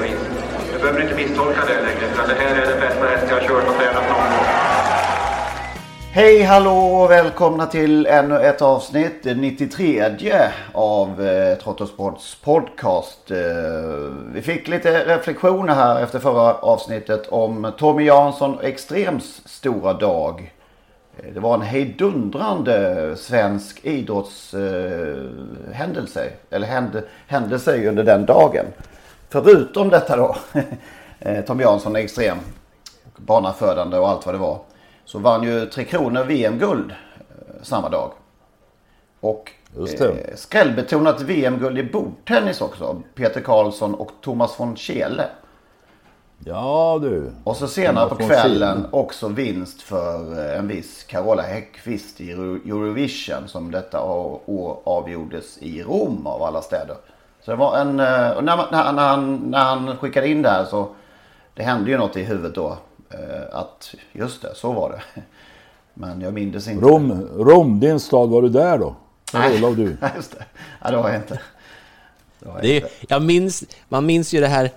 vis. Du behöver inte misstolka det längre, utan det här är den bästa häst jag har kört och tränat någon gång. Hej hallå och välkomna till ännu ett avsnitt, det 93 av eh, Trottosports podcast. Eh, vi fick lite reflektioner här efter förra avsnittet om Tommy Jansson och Extrems stora dag. Eh, Det var en hejdundrande svensk idrottshändelse, eh, eller händ, händelse under den dagen. Förutom detta då, eh, Tommy Jansson och Extrem, banafödande och allt vad det var. Så vann ju Tre Kronor VM-guld eh, samma dag. Och Just det. eh, skrällbetonat VM-guld i bordtennis också. Peter Karlsson och Thomas von Kjele. Ja du. Och så senare på kvällen också vinst för en viss Carola Häggkvist i Euro- Eurovision. Som detta år avgjordes i Rom av alla städer. Så det var en, eh, och när, när, när, han, när han skickade in det här så det hände ju något i huvudet då. eh, Att just det, så var det. Men jag minns inte. Rom, Rom, din stad, var du där då? Nej, just det. Ja, det var jag inte. Det var jag Det, inte. jag minns, man minns ju det här,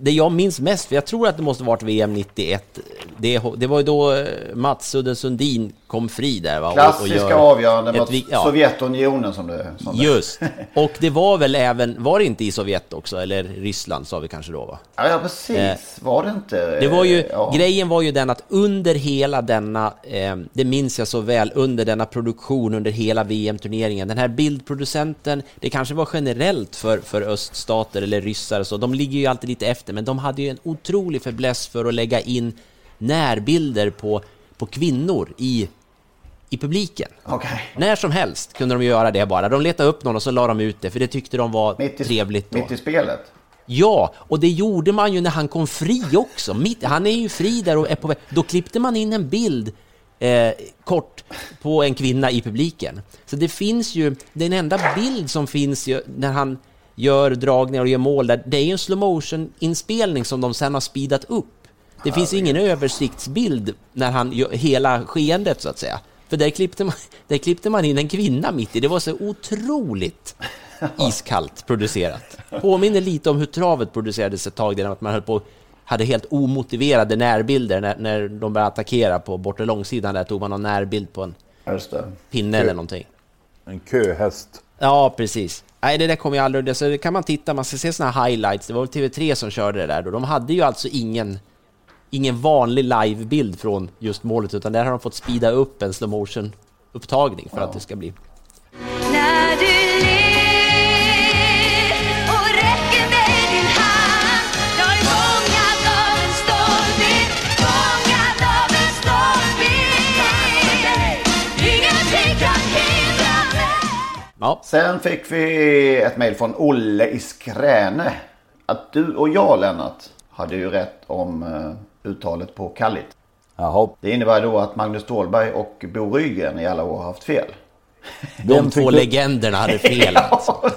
det jag minns mest, för jag tror att det måste varit VM 91, det, det var ju då eh, Mats Udden Sundin kom fri där va? och- och Klassiska gör avgörande ett mot ja. Sovjetunionen som det som det- Just, och det var väl även, var det inte i Sovjet också, eller Ryssland sa vi kanske då va? Ja, ja precis. Eh, var det inte? Det var ju, ja. grejen var ju den att under hela denna, eh, det minns jag så väl, under denna produktion, under hela VM-turneringen, den här bildproducenten, det kanske var generellt för, för öststater eller ryssar och så, de ligger ju alltid lite efter, men de hade ju en otrolig fäbless för att lägga in närbilder på, på kvinnor i, i publiken. Okej. När som helst kunde de göra det bara. De letade upp någon och så la de ut det, för det tyckte de var Mitt i, trevligt. Då. mitt i spelet. Ja, och det gjorde man ju när han kom fri också. Mitt, han är ju fri där och är på väg. Då klippte man in en bild eh, kort på en kvinna i publiken. Så det finns ju, den enda bild som finns ju när han gör dragningar och gör mål där, det är ju en slow motion inspelning som de sen har speedat upp. Det finns ju ingen översiktsbild när han gör hela skeendet så att säga. För där klippte, man, där klippte man in en kvinna mitt i. Det var så otroligt iskallt producerat. Påminner lite om hur travet producerades ett tag, där att man höll på hade helt omotiverade närbilder när, när de började attackera på bortre långsidan. Där tog man någon närbild på en pinne eller någonting. En köhäst. Ja, precis. Nej, det där kommer jag aldrig... Så kan man titta, man ska se såna här highlights. Det var väl TV3 som körde det där då. De hade ju alltså ingen, ingen vanlig livebild från just målet, utan där har de fått speeda upp en slow motion upptagning för att det ska bli... Ja, Sen fick vi ett mejl från Olle i Skräne. Att du och jag Lennart hade ju rätt om eh, uttalet på Kallit. Jaha. Det innebär då att Magnus Ståhlberg och Bo Rygren i alla år har haft fel. de två legenderna hade fel alltså.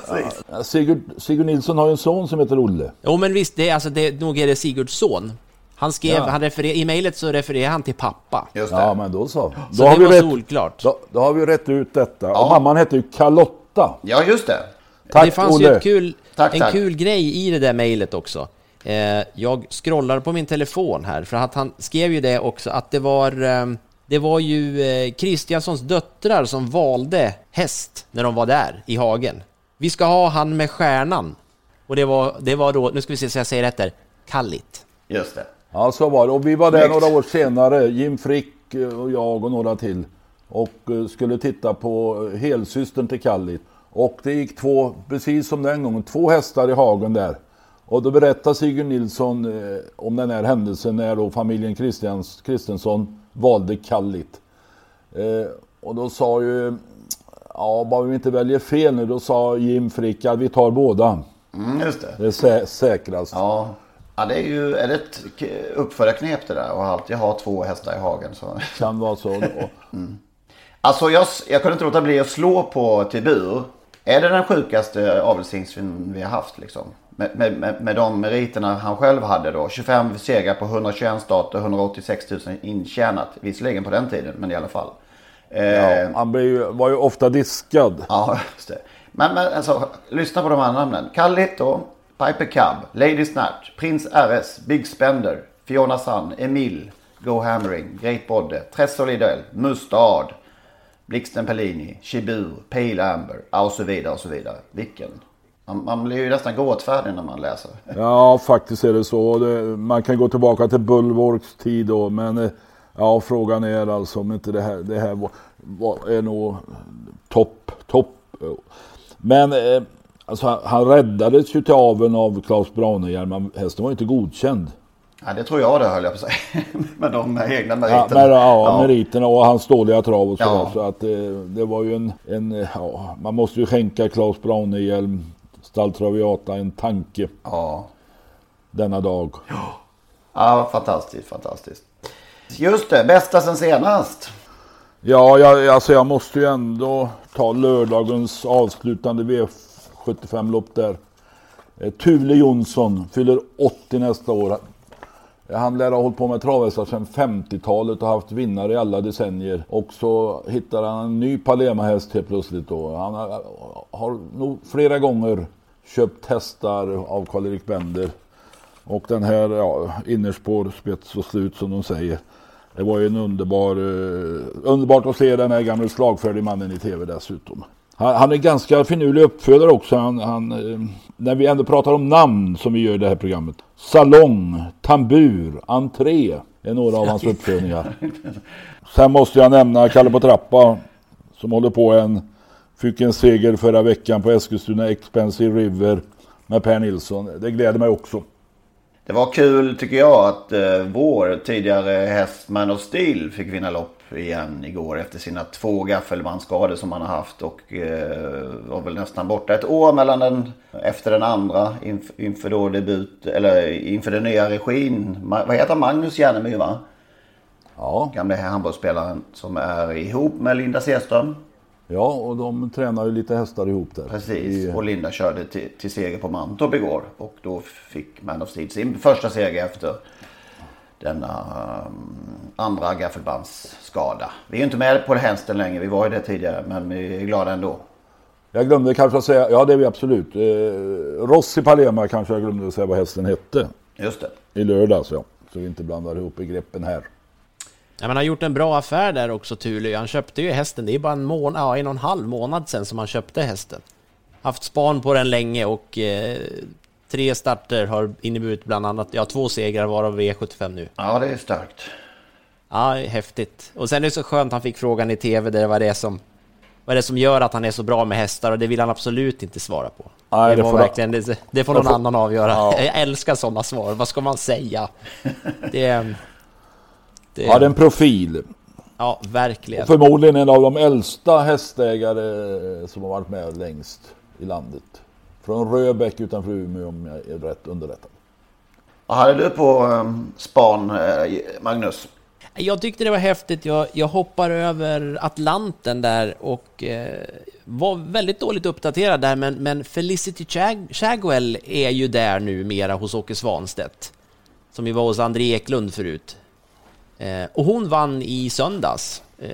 Ja, Sigurd, Sigurd Nilsson har ju en son som heter Olle. Jo, men visst, det, är- alltså, det, nog är det Sigurds son. Han skrev, Ja. han referer, i mejlet så refererar han till pappa. Just det. Ja, men då så. Så Då det vi var rätt, solklart. Då, då har vi rätt ut detta. Och mamman hette ju Carlotta. Ja, just det. Tack det fanns Olle. ju ett kul, Tack, en tack. kul grej i det där mejlet också. Eh, jag scrollar på min telefon här, för att han skrev ju det också att det var, eh, det var ju eh, Kristianssons döttrar som valde häst när de var där i hagen. Vi ska ha han med stjärnan, Och det var, det var då, nu ska vi se så jag säger rätt där, Kallit. Just det. Ja, så var det. Och vi var där Snyggt. några år senare, Jim Frick eh, och jag och några till. Och eh, skulle titta på eh, helsystern till Kallit. Och det gick två, precis som den gången, två hästar i hagen där. Och då berättar Sigurd Nilsson eh, om den här händelsen när då familjen Christians, Kristensson valde Kallit. Eh, och då sa ju, ja bara vi inte väljer fel nu, då sa Jim Frick att vi tar båda. Mm, just det. Det är sä- säkrast. Ja. Ja, det är ju är det ett uppfödarknep det där och alltid ha två hästar i hagen. Så. Kan vara så. Och, Alltså jag, jag kunde inte låta bli att slå på Tibur. Är det den sjukaste avelshingsten vi har haft liksom? Med, med, med, de meriterna han själv hade då. 25 segrar på 121 starter, 186 000 intjänat. Visserligen på den tiden, men i alla fall. Eh, ja, han blev ju, var ju ofta diskad. Ja, just det. Men, men alltså, lyssna på de andra namnen. Kallit då, Piper Cub, Lady Snatch, Prins RS, Big Spender, Fiona Sun, Emil, Go Hammering, Great Bodde, Tressor Lidell, Mustard, Blixten Pellini, Chibur, Pale Amber, och så vidare och så vidare. Vilken? Man, man blir ju nästan gråtfärdig när man läser. Ja, faktiskt är det så. Man kan gå tillbaka till Bulwarks tid då, men eh, ja, frågan är alltså om inte det här, det här var, var, är nog topp, topp. Men eh, alltså, han, han räddades ju till aveln av Claes Branehjelm, hästen var inte godkänd. Ja, det tror jag det höll jag på att säga. med de egna Ja, meriterna. men, ja, meriterna och hans dåliga trav och sådär. Ja. Så att det, det var ju en, en ja, man måste ju skänka Claes Branehjelm, Stall Traviata en tanke. Ja. Denna dag. Ja, fantastiskt, fantastiskt. Just det, bästa sen senast. Ja, jag, alltså jag måste ju ändå ta lördagens avslutande 75 lopp där. Tule Thule Jonsson fyller 80 nästa år. Han lär ha hållit på med travhästar sedan 50-talet och haft vinnare i alla decennier. Och så hittar han en ny Palema-häst helt plötsligt då. Han har, har nog flera gånger köpt hästar av Karl-Erik Bender. Och den här, ja, innerspår, spets och slut som de säger. Det var ju en underbar, eh, underbart att se den här gamla slagfärdig mannen i tv dessutom. Han, han är ganska finurlig uppfödare också. Han, han, eh, när vi ändå pratar om namn som vi gör i det här programmet. Salong, tambur, entré är några av hans uppfödningar. Sen måste jag nämna Kalle på trappa som håller på en, fick en seger förra veckan på Eskilstuna Expensive River med Per Nilsson. Det gläder mig också. Det var kul tycker jag att eh, vår tidigare häst Man of Steel fick vinna lopp igen igår efter sina två gaffelbandsskador som han har haft och eh, var väl nästan borta ett år mellan den efter den andra inf, inför då debut eller inför den nya regin. Ma, vad heter? Magnus Järnemyr va? Ja. Gamle handbollsspelaren som är ihop med Linda Sedström. Ja, och de tränar ju lite hästar ihop där. Precis, I, och Linda körde till, till seger på Mantorp igår. Och då fick Man of Steel sin första seger efter denna um, andra gaffelbandsskada. Vi är ju inte med på det hästen längre, vi var ju det tidigare, men vi är glada ändå. jag glömde kanske att säga, ja det är vi absolut. Eh, Rossi Palema kanske jag glömde att säga vad hästen hette. Just det. I lördags ja. Så vi inte blandar ihop begreppen här. Ja, men han har gjort en bra affär där också, Thule. Han köpte ju hästen, det är bara en månad, ja, en och en halv månad sedan som han köpte hästen. Haft span på den länge och eh, tre starter har inneburit bland annat, ja, två segrar varav V75 nu. Ja, det är starkt. Ja, häftigt. Och sen är det så skönt, han fick frågan i TV där vad det är som, vad är det som gör att han är så bra med hästar och det vill han absolut inte svara på. Nej, det, det var får- verkligen, det, det får någon får- annan avgöra. Ja. Jag älskar sådana svar, vad ska man säga? Det, är- det, Ja, det är en profil. ja verkligen. Och förmodligen en av de äldsta hästägare som har varit med längst i landet. Från Röbäck utanför Umeå om jag är rätt underrättad. Vad hade du på um, span, eh, Magnus? Jag tyckte det var häftigt. Jag, jag hoppar över Atlanten där och eh, var väldigt dåligt uppdaterad där, men, men Felicity Chag Chagwell är ju där nu mera hos Åke Svanstedt. Som ju var hos André Eklund förut. Eh, och hon vann i söndags. Eh,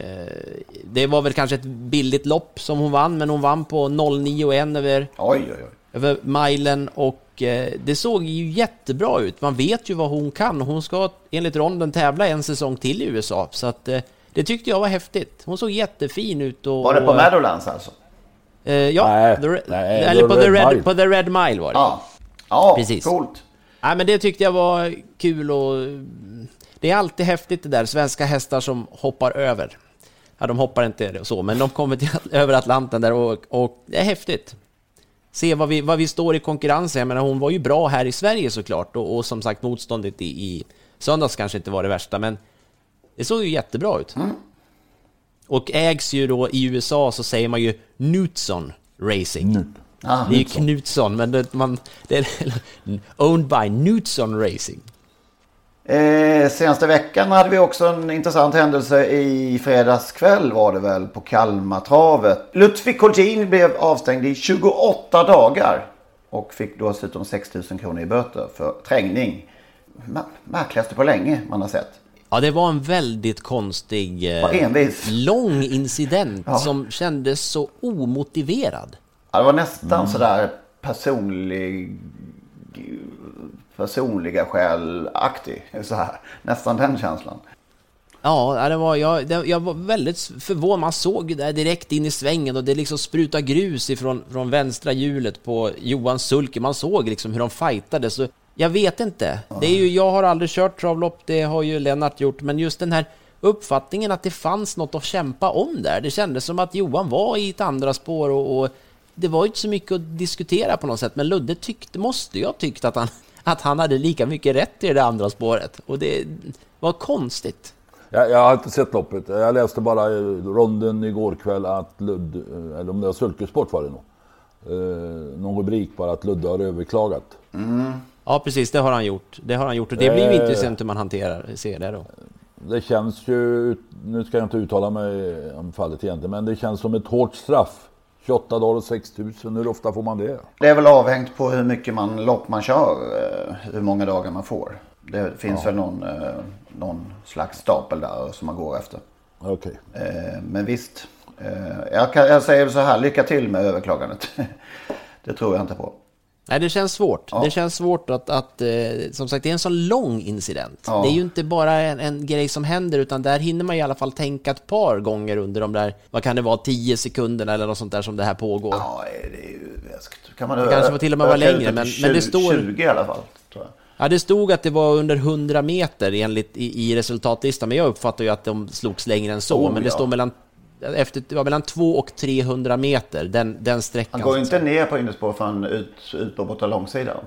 det var väl kanske ett billigt lopp som hon vann, men hon vann på 09,1 över, Oj, oj, oj. Över milen och eh, det såg ju jättebra ut. Man vet ju vad hon kan. Hon ska enligt ronden tävla en säsong till i USA, så att eh, det tyckte jag var häftigt. Hon såg jättefin ut och... Var det på och, Meadowlands alltså? Eh, ja, Nej, the, nej, eller på, the Red Red, Mile. på The Red Mile var det. Ja. Ja, Precis. coolt. Nej, men det tyckte jag var kul och det är alltid häftigt det där, svenska hästar som hoppar över. Ja, de hoppar inte så, men de kommer till, över Atlanten där och, och det är häftigt. Se vad vi, vad vi står i konkurrensen. Jag menar, hon var ju bra här i Sverige såklart och, och som sagt motståndet i, i söndags kanske inte var det värsta, men det såg ju jättebra ut. Och ägs ju då i USA så säger man ju Knutson Racing. Ah, det är ju Knutsson. Knutsson, men det, man, det är owned by Knutson Racing. Eh, senaste veckan hade vi också en intressant händelse i fredags kväll var det väl på Kalmartravet. Ludvig Kolgjin blev avstängd i 28 dagar och fick då dessutom 6 000 kronor i böter för trängning. Märkligaste på länge man har sett. Ja, det var en väldigt konstig, eh, lång incident Ja. som kändes så omotiverad. Ja, det var nästan sådär personlig personliga skäl-aktig. Så här. Nästan den känslan. Ja, det var, jag, det, jag var väldigt förvånad. Man såg det direkt in i svängen och det liksom sprutade grus ifrån från vänstra hjulet på Johan Sulke. Man såg liksom hur de fightade. Så jag vet inte. Det är ju, jag har aldrig kört travlopp, det har ju Lennart gjort, men just den här uppfattningen att det fanns något att kämpa om där. Det kändes som att Johan var i ett andra spår och, och det var ju inte så mycket att diskutera på något sätt, men Ludde tyckte, måste ju ha tyckt att han, att han hade lika mycket rätt i det andra spåret. Och det var konstigt. Jag, jag har inte sett loppet. Jag läste bara i ronden igår kväll att Ludd, eh, eller om det var Sulkesport var det nog. Eh, någon rubrik bara att Ludde har överklagat. Ja, precis, det har han gjort. Det har han gjort och det blir Eh. intressant hur man hanterar, ser det då. Det känns ju, nu ska jag inte uttala mig om fallet egentligen, men det känns som ett hårt straff. 28 dagar och 6 000, hur ofta får man det? Det är väl avhängt på hur mycket man, lopp man kör. eh, Hur många dagar man får. Det finns väl någon, eh, någon slags stapel där som man går efter. Okej. Eh, Men visst. Jag, kan, jag säger så här, lycka till med överklagandet. Det tror jag inte på. Nej, det känns svårt. Ja. Det känns svårt att, att eh, som sagt, det är en sån lång incident. Ja. Det är ju inte bara en, en grej som händer, utan där hinner man i alla fall tänka ett par gånger under de där, vad kan det vara, 10 sekunderna eller något sånt där som det här pågår. Ja, det är. Kan man Det kanske får till och med vara längre, till men- 20, men det står- 20 i alla fall. Tror jag. Ja, det stod att det var under 100 meter enligt i, i resultatlistan, men jag uppfattar ju att de slogs längre än så. Oh, men det ja. står mellan, efter, det var mellan 2 och 300 meter, den, den sträckan. Han går inte ner på innerspår förrän ut, ut på borta långsidan.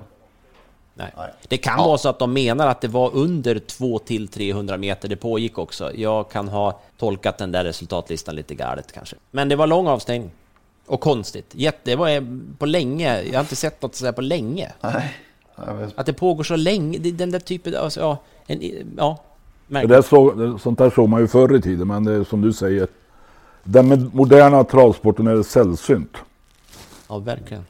Nej. Det kan vara så att de menar att det var under 2 till 300 meter det pågick också. Jag kan ha tolkat den där resultatlistan lite galet kanske. Men det var lång avstängning. Och konstigt. Jätte, det var eh, på länge. Jag har inte sett något sådär på länge. Nej. Att det pågår så länge. Den där typen av... Alltså, ja, en, ja, Det där så, det- sånt där såg man ju förr i tiden, men det som du säger. Den moderna travsporten är sällsynt. Ja, verkligen.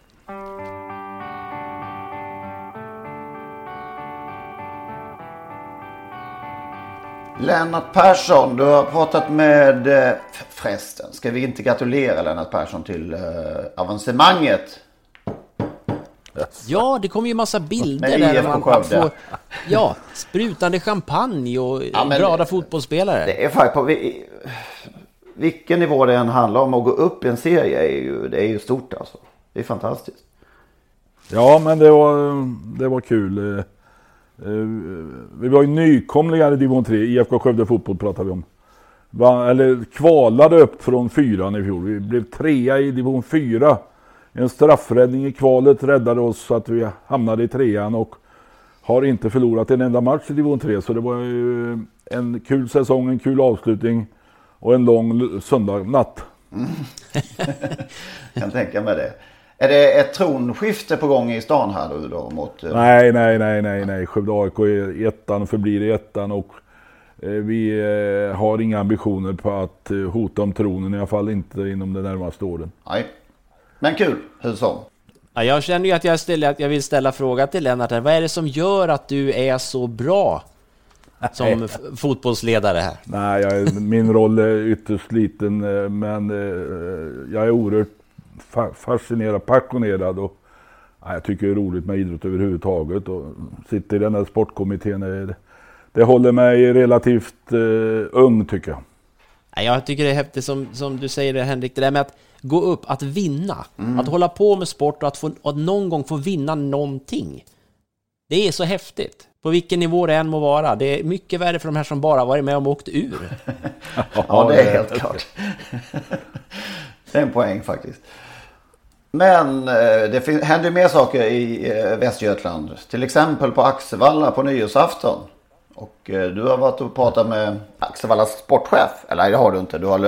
Lennart Persson, du har pratat med... eh, Förresten, ska vi inte gratulera Lennart Persson till eh, avancemanget? Ja, det kom ju massa bilder Med där man Skövde. får... Ja, sprutande champagne och Ja, glada fotbollsspelare. Det är faktiskt vilken nivå det än handlar om att gå upp i en serie är ju, det är ju stort alltså. Det är fantastiskt. Ja, men det var, det var kul. Eh, eh, vi var ju nykomlingar i division 3. IFK Skövde Fotboll pratar vi om. Eller kvalade upp från fyran i fjol. Vi blev trea i division 4. En straffräddning i kvalet räddade oss så att vi hamnade i trean och har inte förlorat en enda match i division 3. Så det var ju en kul säsong, en kul avslutning och en lång söndagnatt. kan tänka mig det. Är det ett tronskifte på gång i stan här nu då? Mot, eh, Nej, nej, nej, nej, nej. Skövde AIK är ettan och förblir i ettan och eh, vi eh, har inga ambitioner på att hota om tronen, i alla fall inte inom de närmaste åren. Nej. Men kul, hur som. Ja, jag känner ju att jag, ställer, att jag vill ställa fråga till Lennart. här. Vad är det som gör att du är så bra som fotbollsledare här? Nej, jag, min roll är ytterst liten, eh, men eh, jag är oerhört fa- fascinerad, passionerad och ja, jag tycker det är roligt med idrott överhuvudtaget och sitter i den här sportkommittén. Det håller mig relativt eh, ung tycker jag. Jag tycker det är häftigt som, som du säger Henrik, det där med att gå upp, att vinna. Att hålla på med sport och att, få, att någon gång få vinna någonting. Det är så häftigt. På vilken nivå det än må vara. Det är mycket värre för de här som bara varit med och åkt ur. Ja, det är helt klart. det är en poäng faktiskt. Men eh, det händer mer saker i eh, Västergötland. Till exempel på Axevalla på nyårsafton. Och eh, du har varit och pratat med Axevallas sportchef. Eller nej, det har du inte. Du har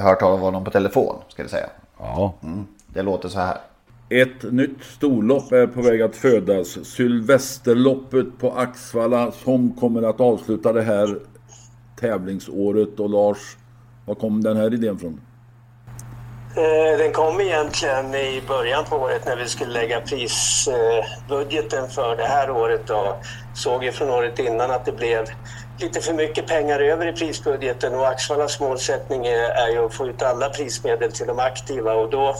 hört av honom på telefon, ska vi säga. Ja. Mm. Det låter så här. Ett nytt storlopp är på väg att födas. Sylvesterloppet på Axvalla som kommer att avsluta det här tävlingsåret. Och Lars, var kom den här idén från? Eh, den kom egentligen i början på året när vi skulle lägga prisbudgeten för det här året och såg ju från året innan att det blev lite för mycket pengar över i prisbudgeten och Axvallas målsättning är, är ju att få ut alla prismedel till de aktiva och då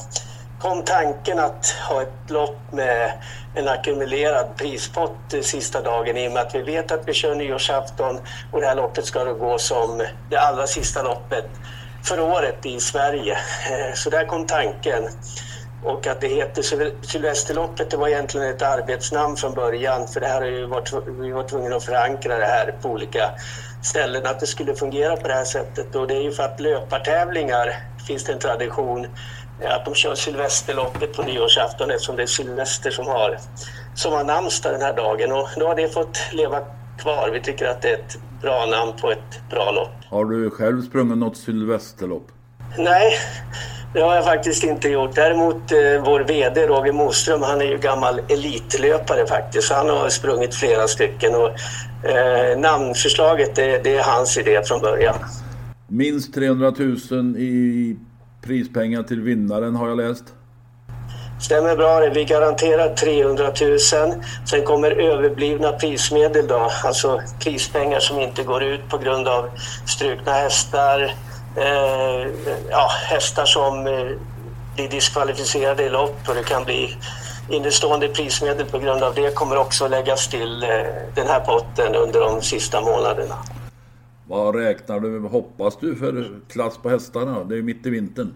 kom tanken att ha ett lopp med en ackumulerad prispott sista dagen i och med att vi vet att vi kör nyårsafton och det här loppet ska då gå som det allra sista loppet för året i Sverige. Eh, så där kom tanken. Och att det heter Sylvesterloppet, det var egentligen ett arbetsnamn från början för det här har ju varit, vi var tvungna att förankra det här på olika ställen, att det skulle fungera på det här sättet. Och det är ju för att löpartävlingar finns det en tradition att de kör Sylvesterloppet på nyårsafton eftersom det är Sylvester som har, som har namnsdag den här dagen. Och då har det fått leva kvar. Vi tycker att det är ett bra namn på ett bra lopp. Har du själv sprungit något Sylvesterlopp? Nej, det har jag faktiskt inte gjort. Däremot eh, vår VD Roger Moström, han är ju gammal elitlöpare faktiskt. Han har sprungit flera stycken och eh, namnförslaget det, det är hans idé från början. Minst 300 000 i prispengar till vinnaren har jag läst. Stämmer bra det. Vi garanterar 300 000. Sen kommer överblivna prismedel då, alltså prispengar som inte går ut på grund av strukna hästar, eh, ja, hästar som eh, blir diskvalificerade i lopp och det kan bli innestående prismedel på grund av det kommer också läggas till eh, den här potten under de sista månaderna. Vad räknar du med? Hoppas du för klass på hästarna? Det är ju mitt i vintern.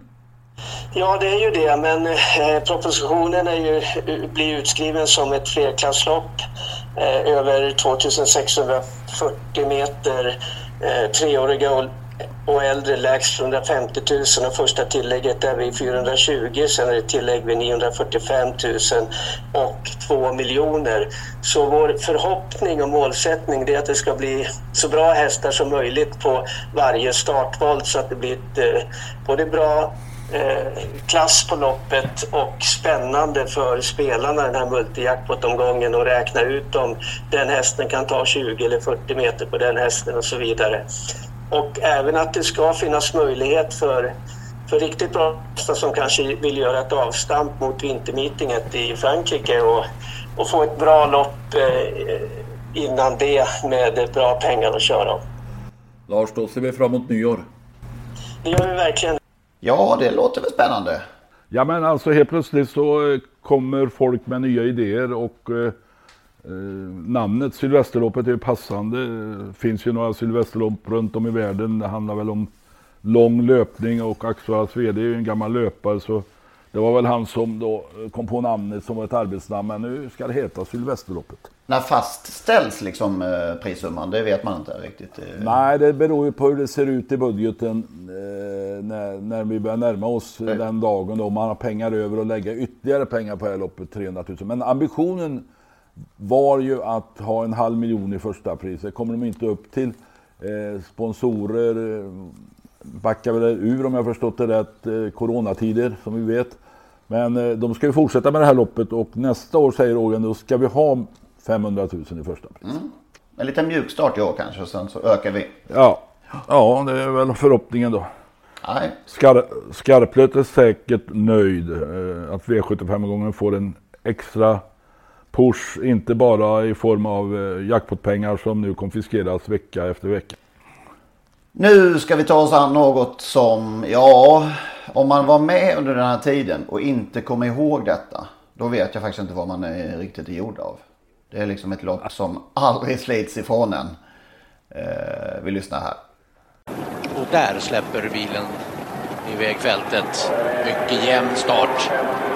Ja, det är ju det, men eh, propositionen är ju, eh, blir utskriven som ett flerklasslopp eh, över 2640 meter, eh, treåriga och, äldre lägst 150 000 och första tillägget är vid 420, sen är det tillägg vid 945 000 och 2 miljoner. Så vår förhoppning och målsättning det är att det ska bli så bra hästar som möjligt på varje startvolt så att det blir ett eh, både bra eh, klass på loppet och spännande för spelarna den här multijackpot-omgången och räkna ut om den hästen kan ta 20 eller 40 meter på den hästen och så vidare. Och även att det ska finnas möjlighet för, för riktigt bra hästar som kanske vill göra ett avstamp mot vintermeetinget i Frankrike och, och få ett bra lopp eh, innan det med bra pengar att köra. Lars, då ser vi fram emot nyår. Det gör vi verkligen. Ja, det låter väl spännande. Ja men alltså helt plötsligt så eh, kommer folk med nya idéer och eh, namnet Sylvesterloppet är passande. Det finns ju några Sylvesterlopp runt om i världen. Det handlar väl om lång löpning och Axvallas VD är ju en gammal löpare så det var väl han som då eh, kom på namnet som ett arbetsnamn men nu ska det heta Sylvesterloppet. När fastställs liksom eh, prissumman? Det vet man inte riktigt. eh. Nej, det beror ju på hur det ser ut i budgeten eh, när, när vi börjar närma oss den dagen då man har pengar över och lägga ytterligare pengar på det här loppet, 300 000. Men ambitionen var ju att ha en halv miljon i första pris. Det kommer de inte upp till. Eh, sponsorer eh, backar väl ur om jag förstått det rätt, eh, coronatider som vi vet. Men de ska ju fortsätta med det här loppet och nästa år säger Ågen, då ska vi ha 500 000 i första pris. En liten mjukstart i år kanske och sen så ökar vi. Ja. ja, det är väl förhoppningen då. Nej. Skar Skarplöt är säkert nöjd att V75-gången får en extra push, inte bara i form av eh, jackpotpengar som nu konfiskeras vecka efter vecka. Nu ska vi ta oss an något som, ja, om man var med under den här tiden och inte kommer ihåg detta. Då vet jag faktiskt inte vad man är riktigt är gjord av. Det är liksom ett lopp som aldrig slits ifrån en. Eh, vi lyssnar här. Och där släpper bilen i vägfältet. Mycket jämn start.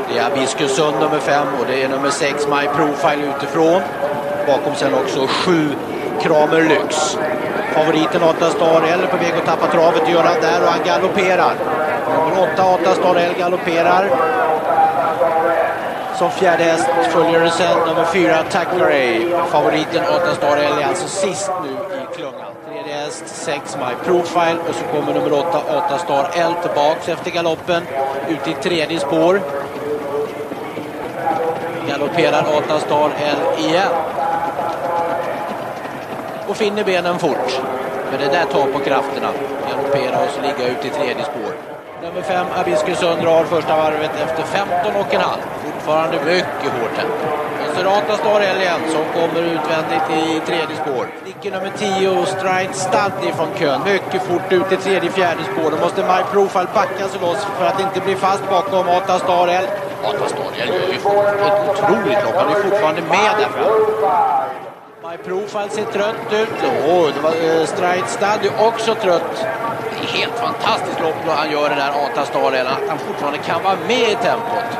Det är Abiskusund nummer 5 och det är nummer 6, My Profile utifrån. Bakom sen också 7, Kramer Lyx. Favoriten 8 Star L är på väg att tappa travet och göra där och han galopperar. Nummer 8 8 Star L galopperar. Som fjärde häst följer sen nummer 4 Tackleray. Favoriten 8 Star L är alltså sist nu i klungan. Tredje häst 6 My Profile och så kommer nummer 8 8 Star L tillbaks efter galoppen ut i tredje spår. Galopperar 8 Star L igen. Och finner benen fort. Men det där tar på krafterna. Galoppera och så ligga ut i tredje spår. Nummer 5 Abiskusund drar första varvet efter 15 och en halv. Fortfarande mycket hårt tempo. Serata Star L igen som kommer utvändigt i tredje spår. Flicka nummer 10 Stride Studdy från kön. Mycket fort ut i tredje fjärde spår. Då måste My Profile backa sig loss för att inte bli fast bakom Ata Star L. 8 Star L gör ju ett otroligt lopp. Han är fortfarande med där. My Profile ser trött ut. Oh, det var, eh, Stride också trött. Det är helt fantastiskt lopp han gör det där 8 Star L. Att han fortfarande kan vara med i tempot.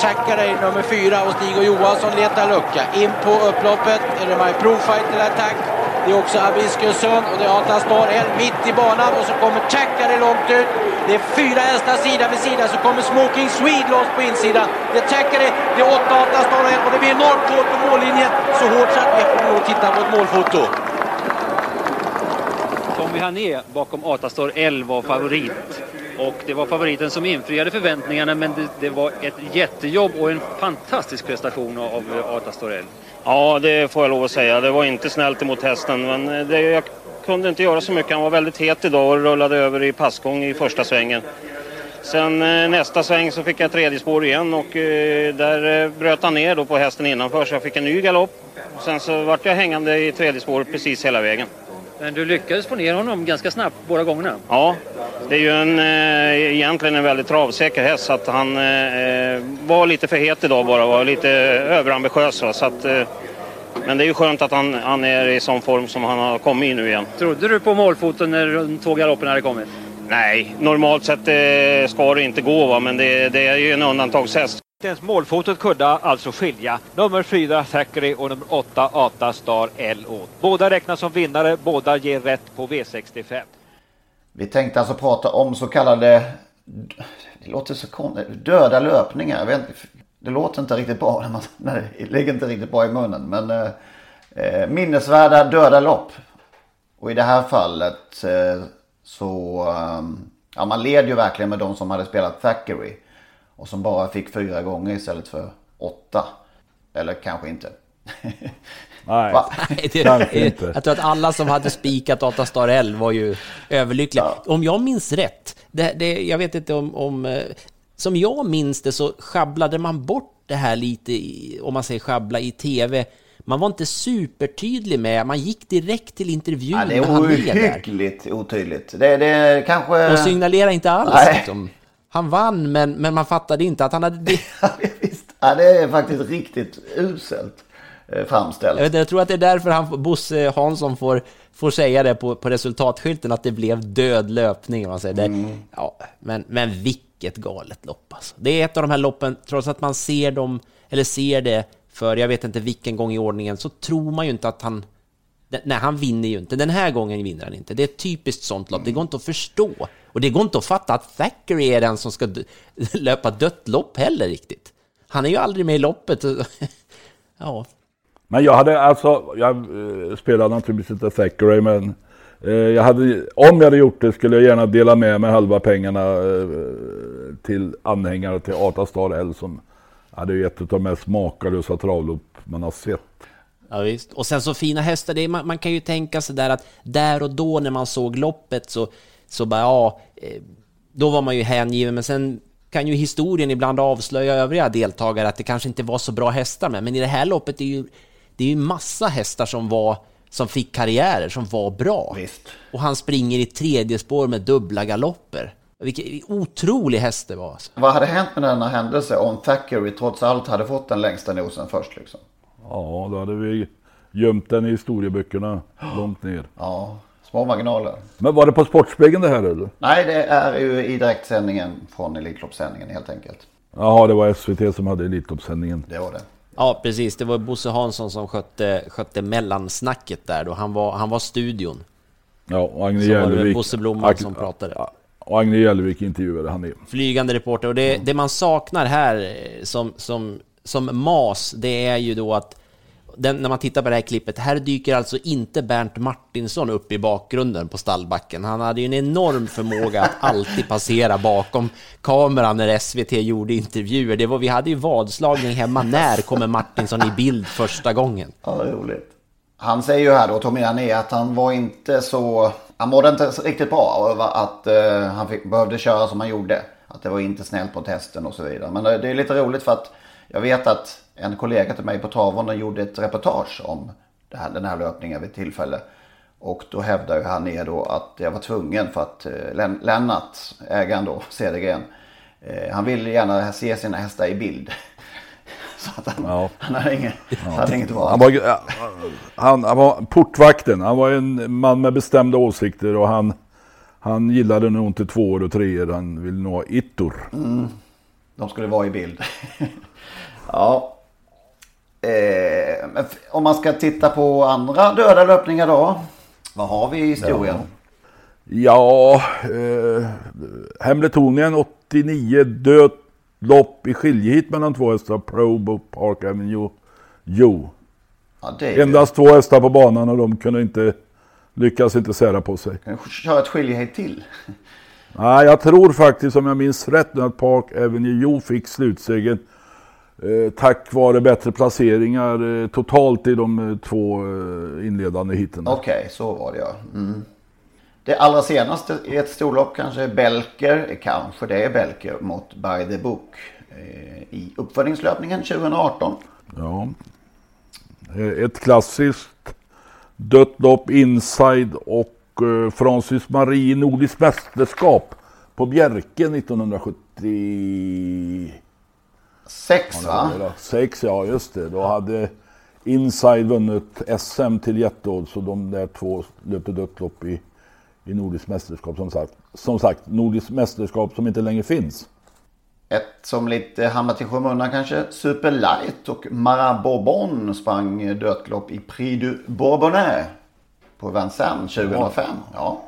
Tackaray nummer fyra och Stig och Johansson letar lucka. In på upploppet är det My Profile till attack. Det är också Abiskusund och det är L mitt i banan och så kommer Tackaray långt ut. Det är fyra hästar sida vid sida så kommer Smoking Swede loss på insidan. Det är Tackaray, det är åtta Ata Star L och det blir enormt hårt på mållinjen. Så hårt så att vi får nog titta på ett målfoto. Tommy Hané bakom Atastor L var favorit. Och det var favoriten som infriade förväntningarna men det, det var ett jättejobb och en fantastisk prestation av Atastor L. Ja, det får jag lov att säga. Det var inte snällt emot hästen, men det, jag kunde inte göra så mycket. Han var väldigt het idag och rullade över i passgång i första svängen. Sen eh, nästa sväng så fick jag tredje spår igen och eh, där eh, bröt han ner då på hästen innanför så jag fick en ny galopp. Sen så vart jag hängande i tredje spår precis hela vägen. Men du lyckades få ner honom ganska snabbt båda gångerna. Ja, det är ju en, eh, egentligen en väldigt travsäker häst så att han eh, var lite för het idag bara, var lite överambitiös. Va? Så att, eh, men det är ju skönt att han, han är i sån form som han har kommit i nu igen. Trodde du på målfoten när de två galopperna hade kommit? Nej, normalt sett eh, ska det inte gå va? men det, det är ju en undantagshäst. Inte ens målfotot kunde alltså skilja nummer 4 Thackeray och nummer 8 Ata Star L åt. Båda räknas som vinnare, båda ger rätt på V65. Vi tänkte alltså prata om så kallade, det låter så konstigt, döda löpningar. Det låter inte riktigt bra, när man, nej, det ligger inte riktigt bra i munnen. Men eh, eh, minnesvärda döda lopp. Och i det här fallet eh, så, eh, ja man led ju verkligen med de som hade spelat Thackeray. Och som bara fick fyra gånger istället för åtta. Eller kanske inte. Nej, Va? Nej, det, Kanske inte. Jag tror att alla som hade spikat Data Star L var ju överlyckliga. Om jag minns rätt, det, det, jag vet inte om, om... Som jag minns det så sjabblade man bort det här lite, i, om man säger schabbla, i tv. Man var inte supertydlig med, man gick direkt till intervjun Ja, det är ohyggligt otydligt. Det, det kanske... Och signalerade inte alls. Liksom. Han vann, men, men man fattade inte att han hade... Ja, det är faktiskt riktigt uselt eh, framställt. Jag, vet, jag tror att det är därför han, Bosse Hansson får, får säga det på, på resultatskylten, att det blev död löpning. Man säger. Mm. Det, ja, men, men vilket galet lopp alltså. Det är ett av de här loppen, trots att man ser dem, eller ser det för jag vet inte vilken gång i ordningen, så tror man ju inte att han... Nej, han vinner ju inte. Den här gången vinner han inte. Det är ett typiskt sånt lopp. Det går inte att förstå. Och det går inte att fatta att Thackeray är den som ska löpa dött lopp heller riktigt. Han är ju aldrig med i loppet. ja, Men jag hade alltså, jag eh, spelade naturligtvis inte Thackeray men Eh, jag hade, om jag hade gjort det skulle jag gärna dela med mig halva pengarna eh, till anhängare till Ata Star L som hade ett av de mest makalösa travlopp man har sett. Ja, visst. Och sen så fina hästar, det är, man, man kan ju tänka sig där att där och då när man såg loppet så, så bara ja, eh, då var man ju hängiven, men sen kan ju historien ibland avslöja övriga deltagare att det kanske inte var så bra hästar med, men i det här loppet är ju det är ju massa hästar som var som fick karriärer, som var bra. Och han springer i tredje spår med dubbla galopper. Vilken otrolig häst det var. Alltså. Vad hade hänt med denna händelse om Thackeray trots allt hade fått den längsta nosen först liksom? Ja, då hade vi gömt den i historieböckerna långt ner. Ja, Små marginaler. Men var det på Sportspegeln det här eller? Nej, det är ju i direktsändningen från Elitloppssändningen helt enkelt. Jaha, det var SVT som hade Elitloppssändningen. Det var det. Ja, precis. Det var Bosse Hansson som skötte, skötte mellansnacket där då. Han var, han var studion. Ja, och Agne Jälevik. Bosse Blomman som pratade. Och Agne Jälevik intervjuade han är. Flygande reporter. Och det, det man saknar här eh, som, som, som mas, det är ju då att den, när man tittar på det här klippet, här dyker alltså inte Bernt Martinsson upp i bakgrunden på stallbacken. Han hade ju en enorm förmåga att alltid passera bakom kameran när SVT gjorde intervjuer. Det var, vi hade ju vadslagning hemma. När kommer Martinsson i bild första gången? Ja, roligt. Han säger ju här då, Tommy Ané, att han var inte så... Han mådde inte riktigt bra över att uh, han fick, behövde köra som han gjorde. Att det var inte snällt på testen och så vidare. Men det, det är lite roligt för att jag vet att en kollega till mig på Travon gjorde ett reportage om här, den här löpningen vid tillfälle. Och då hävdar ju han ner då att jag var tvungen för att eh, Len- Lennart, ägaren då, Cedergren, eh, han ville gärna se sina hästar i bild. Så att han, han hade inget, hade inget val. Han var, ja, han, han var portvakten. Han var en man med bestämda åsikter och han, han gillade nog inte tvåor och treor. Han ville nog ha ittor. Mm. De skulle vara i bild. ja. Eh, om man ska titta på andra döda löpningar då. Vad har vi i historien? Ja, eh, Hemletonien 89 död lopp i skiljehit mellan två hästar. Probe och Park Avenue Jo. Ja, det är ju- Endast två hästar på banan och de kunde inte lyckas inte sära på sig. Kan köra ett skiljehet till? Nej, jag tror faktiskt om jag minns rätt nu att Park Avenue Jo fick slutsegern eh, tack vare bättre placeringar eh, totalt i de eh, två eh, inledande hiten. Okej, så var det ja. Mm. Det allra senaste i ett storlopp kanske är Belker. Kanske det är Belker mot By the Book. Eh, I uppföljningslöpningen 2018. Ja. Eh, Ett klassiskt dött lopp inside och eh, Francis Marie Nordiskt mästerskap på Bjerke 1970. Sex va? Sex ja, just det. Då hade Inside vunnit SM till jätteodds så de där två löpte dött lopp i, i Nordiskt mästerskap som sagt. Som sagt, Nordiskt mästerskap som inte längre finns. Ett som lite hamnat i skymundan kanske. Super Light och Marat Bourbon sprang dödlopp i Prix du Bourbonnais. På Vincennes 2005. Ja.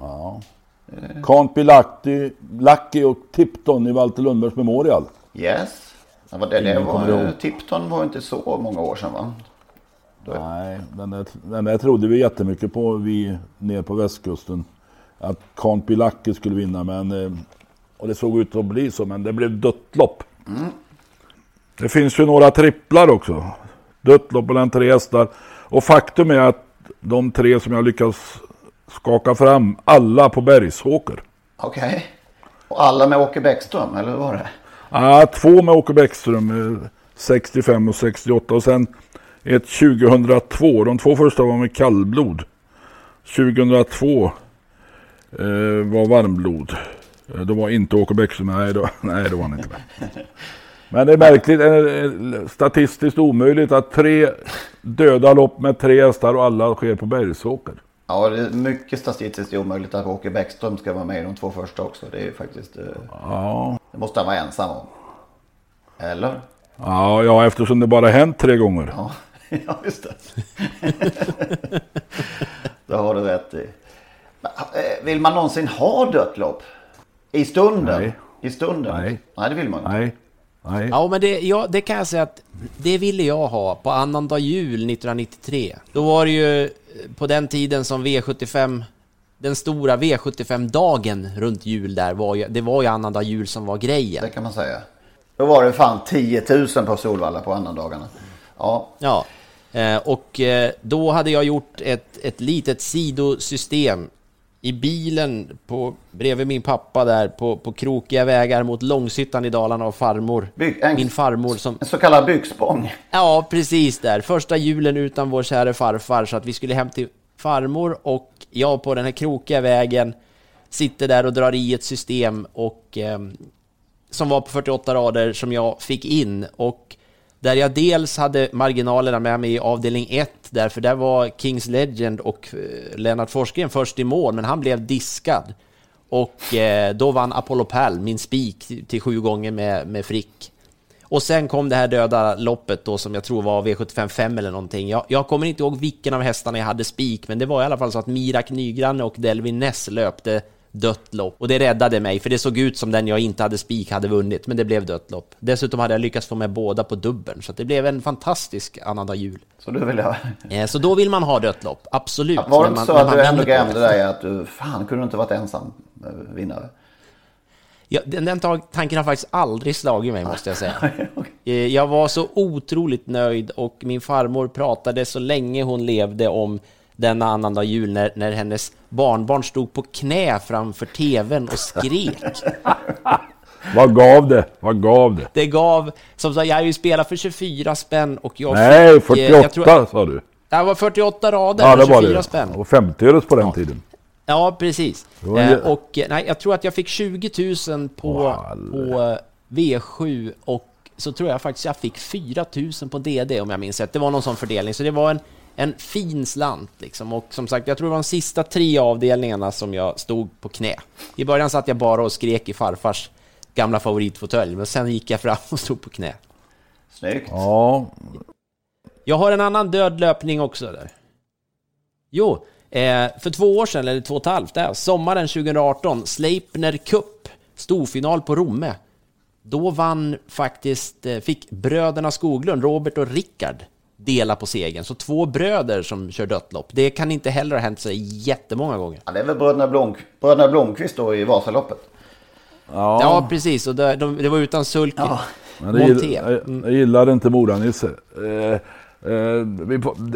Ja. Can't be lucky, lucky och Tipton i Walter Lundbergs Memorial. Yes. Var det, det var. Tipton var inte så många år sedan va? Nej, den där, den där trodde vi jättemycket på vi ner på västkusten. Att Can't be lucky skulle vinna men eh, och det såg ut att bli så men det blev dött lopp. Det finns ju några tripplar också. Dött lopp mellan tre hästar. Och faktum är att de tre som jag lyckas skaka fram, alla på Bergsåker. Okej. Och alla med Åke Bäckström, eller hur var det? Ah, två med Åke Bäckström, eh, 65 och 68 och sen ett 2002. De två första var med kallblod. 2002 eh, var varmblod. Eh, då var inte Åke Bäckström, nej, då, nej det var han inte med. Men det är märkligt, eh, eh, statistiskt omöjligt att tre döda lopp med tre hästar och alla sker på Bergsåker. Ja, det är mycket statistiskt omöjligt att Åke Bäckström ska vara med i de två första också. Det är ju faktiskt... eh, Ja. Det måste han vara ensam om. Eller? Ja, ja, eftersom det bara hänt tre gånger. Ja, ja just det. det har du rätt i. Eh, Vill man någonsin ha dött lopp? I stunden? Nej. I stunden? Nej. Nej, det vill man inte. Nej. Nej. Ja, men det, ja, det kan jag säga att det ville jag ha på annandag jul 1993. Då var det ju på den tiden som V75, den stora V75-dagen runt jul där, var ju, det var ju annandag jul som var grejen. Det kan man säga. Då var det fan 10 000 på Solvalla på annandagarna. Ja. Ja, eh, och eh, då hade jag gjort ett, ett litet sidosystem i bilen på, bredvid min pappa där på, på krokiga vägar mot Långshyttan i Dalarna och farmor. en- min farmor som... En så kallad byggspång. Ja, precis där. Första julen utan vår käre farfar så att vi skulle hem till farmor och jag på den här krokiga vägen sitter där och drar i ett system och ehm, som var på 48 rader som jag fick in och där jag dels hade marginalerna med mig i avdelning 1, därför där var Kings Legend och eh, Lennart Forsgren först i mål, men han blev diskad. Och eh, då vann Apollo Pal, min spik, till- till sju gånger med, med Frick. Och sen kom det här döda loppet då som jag tror var V755 eller någonting. Jag, jag kommer inte ihåg vilken av hästarna jag hade spik, men det var i alla fall så att Mirak Nygranne och Delvin Ness löpte dött lopp. Och det räddade mig, för det såg ut som den jag inte hade spik hade vunnit, men det blev dött lopp. Dessutom hade jag lyckats få med båda på dubbeln, så det blev en fantastisk annandag jul. Så du vill ha... Eh, Så då vill man ha dött lopp, absolut. Var det inte så att du ändå grämde dig att du, fan kunde du inte varit ensam eh, vinnare? Ja, den, den tanken har faktiskt aldrig slagit mig, måste jag säga. Eh, Jag var så otroligt nöjd och min farmor pratade så länge hon levde om denna annandag jul när, när hennes barnbarn stod på knä framför tvn och skrek. Vad gav det? Vad gav det? Det gav, som sagt, jag har ju spelat för 24 spänn och jag Nej, fick... eh, 48 jag tror- sa du. Det var 48 rader Ja, för det var 24 det. spänn. Och 50 öres på den tiden. Ja, precis. Eh, och eh, nej, jag tror att jag fick 20 000 på, på eh, V7 och så tror jag faktiskt jag fick 4 000 på DD om jag minns rätt. Det var någon sån fördelning, så det var en, en fin slant liksom. Och som sagt, jag tror det var de sista tre avdelningarna som jag stod på knä. I början satt jag bara och skrek i farfars gamla favoritfåtölj, men sen gick jag fram och stod på knä. Snyggt. Ja, Jag har en annan död löpning också där. Jo, eh, för två år sedan, eller två och ett halvt, där, sommaren 2018, Sleipner Cup, storfinal på Romme. Då vann faktiskt, eh, fick bröderna Skoglund, Robert och Rickard, dela på segern. Så två bröder som kör dött lopp. Det kan inte heller ha hänt sig jättemånga gånger. Ja, det är väl bröderna, Blom, bröderna Blomqvist då i Vasaloppet? Ja, precis. Och det, de, det var utan sulk. Men det Monté. gill, jag, jag gillade inte Moranisse. Eh, eh,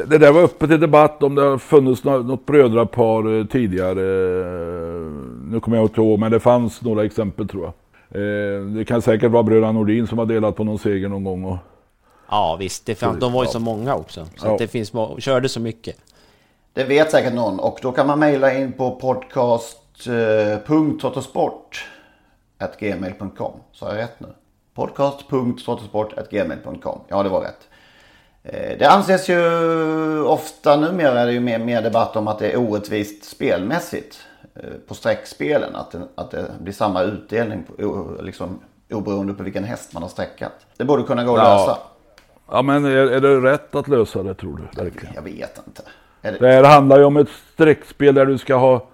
det där var uppe till debatt om det har funnits något, något brödrapar eh, tidigare. Eh, nu kommer jag inte ihåg, men det fanns några exempel tror jag. Eh, det kan säkert vara bröderna Nordin som har delat på någon seger någon gång. Och, Ja, visst. Det fann, de var ju så många också. Så Ja. att det finns, körde så mycket. Det vet säkert någon och då kan man mejla in på podcast.trottosport.gmail.com. Sa jag rätt nu? Podcast.trottosport.gmail.com. Ja, det var rätt. Eh, Det anses ju ofta numera är det ju mer, mer debatt om att det är orättvist spelmässigt eh, på streckspelen. Att det, att det blir samma utdelning på, liksom, oberoende på vilken häst man har sträckat. Det borde kunna gå att Ja. lösa. Ja, men är, är det rätt att lösa det tror du? Verkligen? Jag vet inte. Det... Det här handlar ju om ett streckspel där du ska ha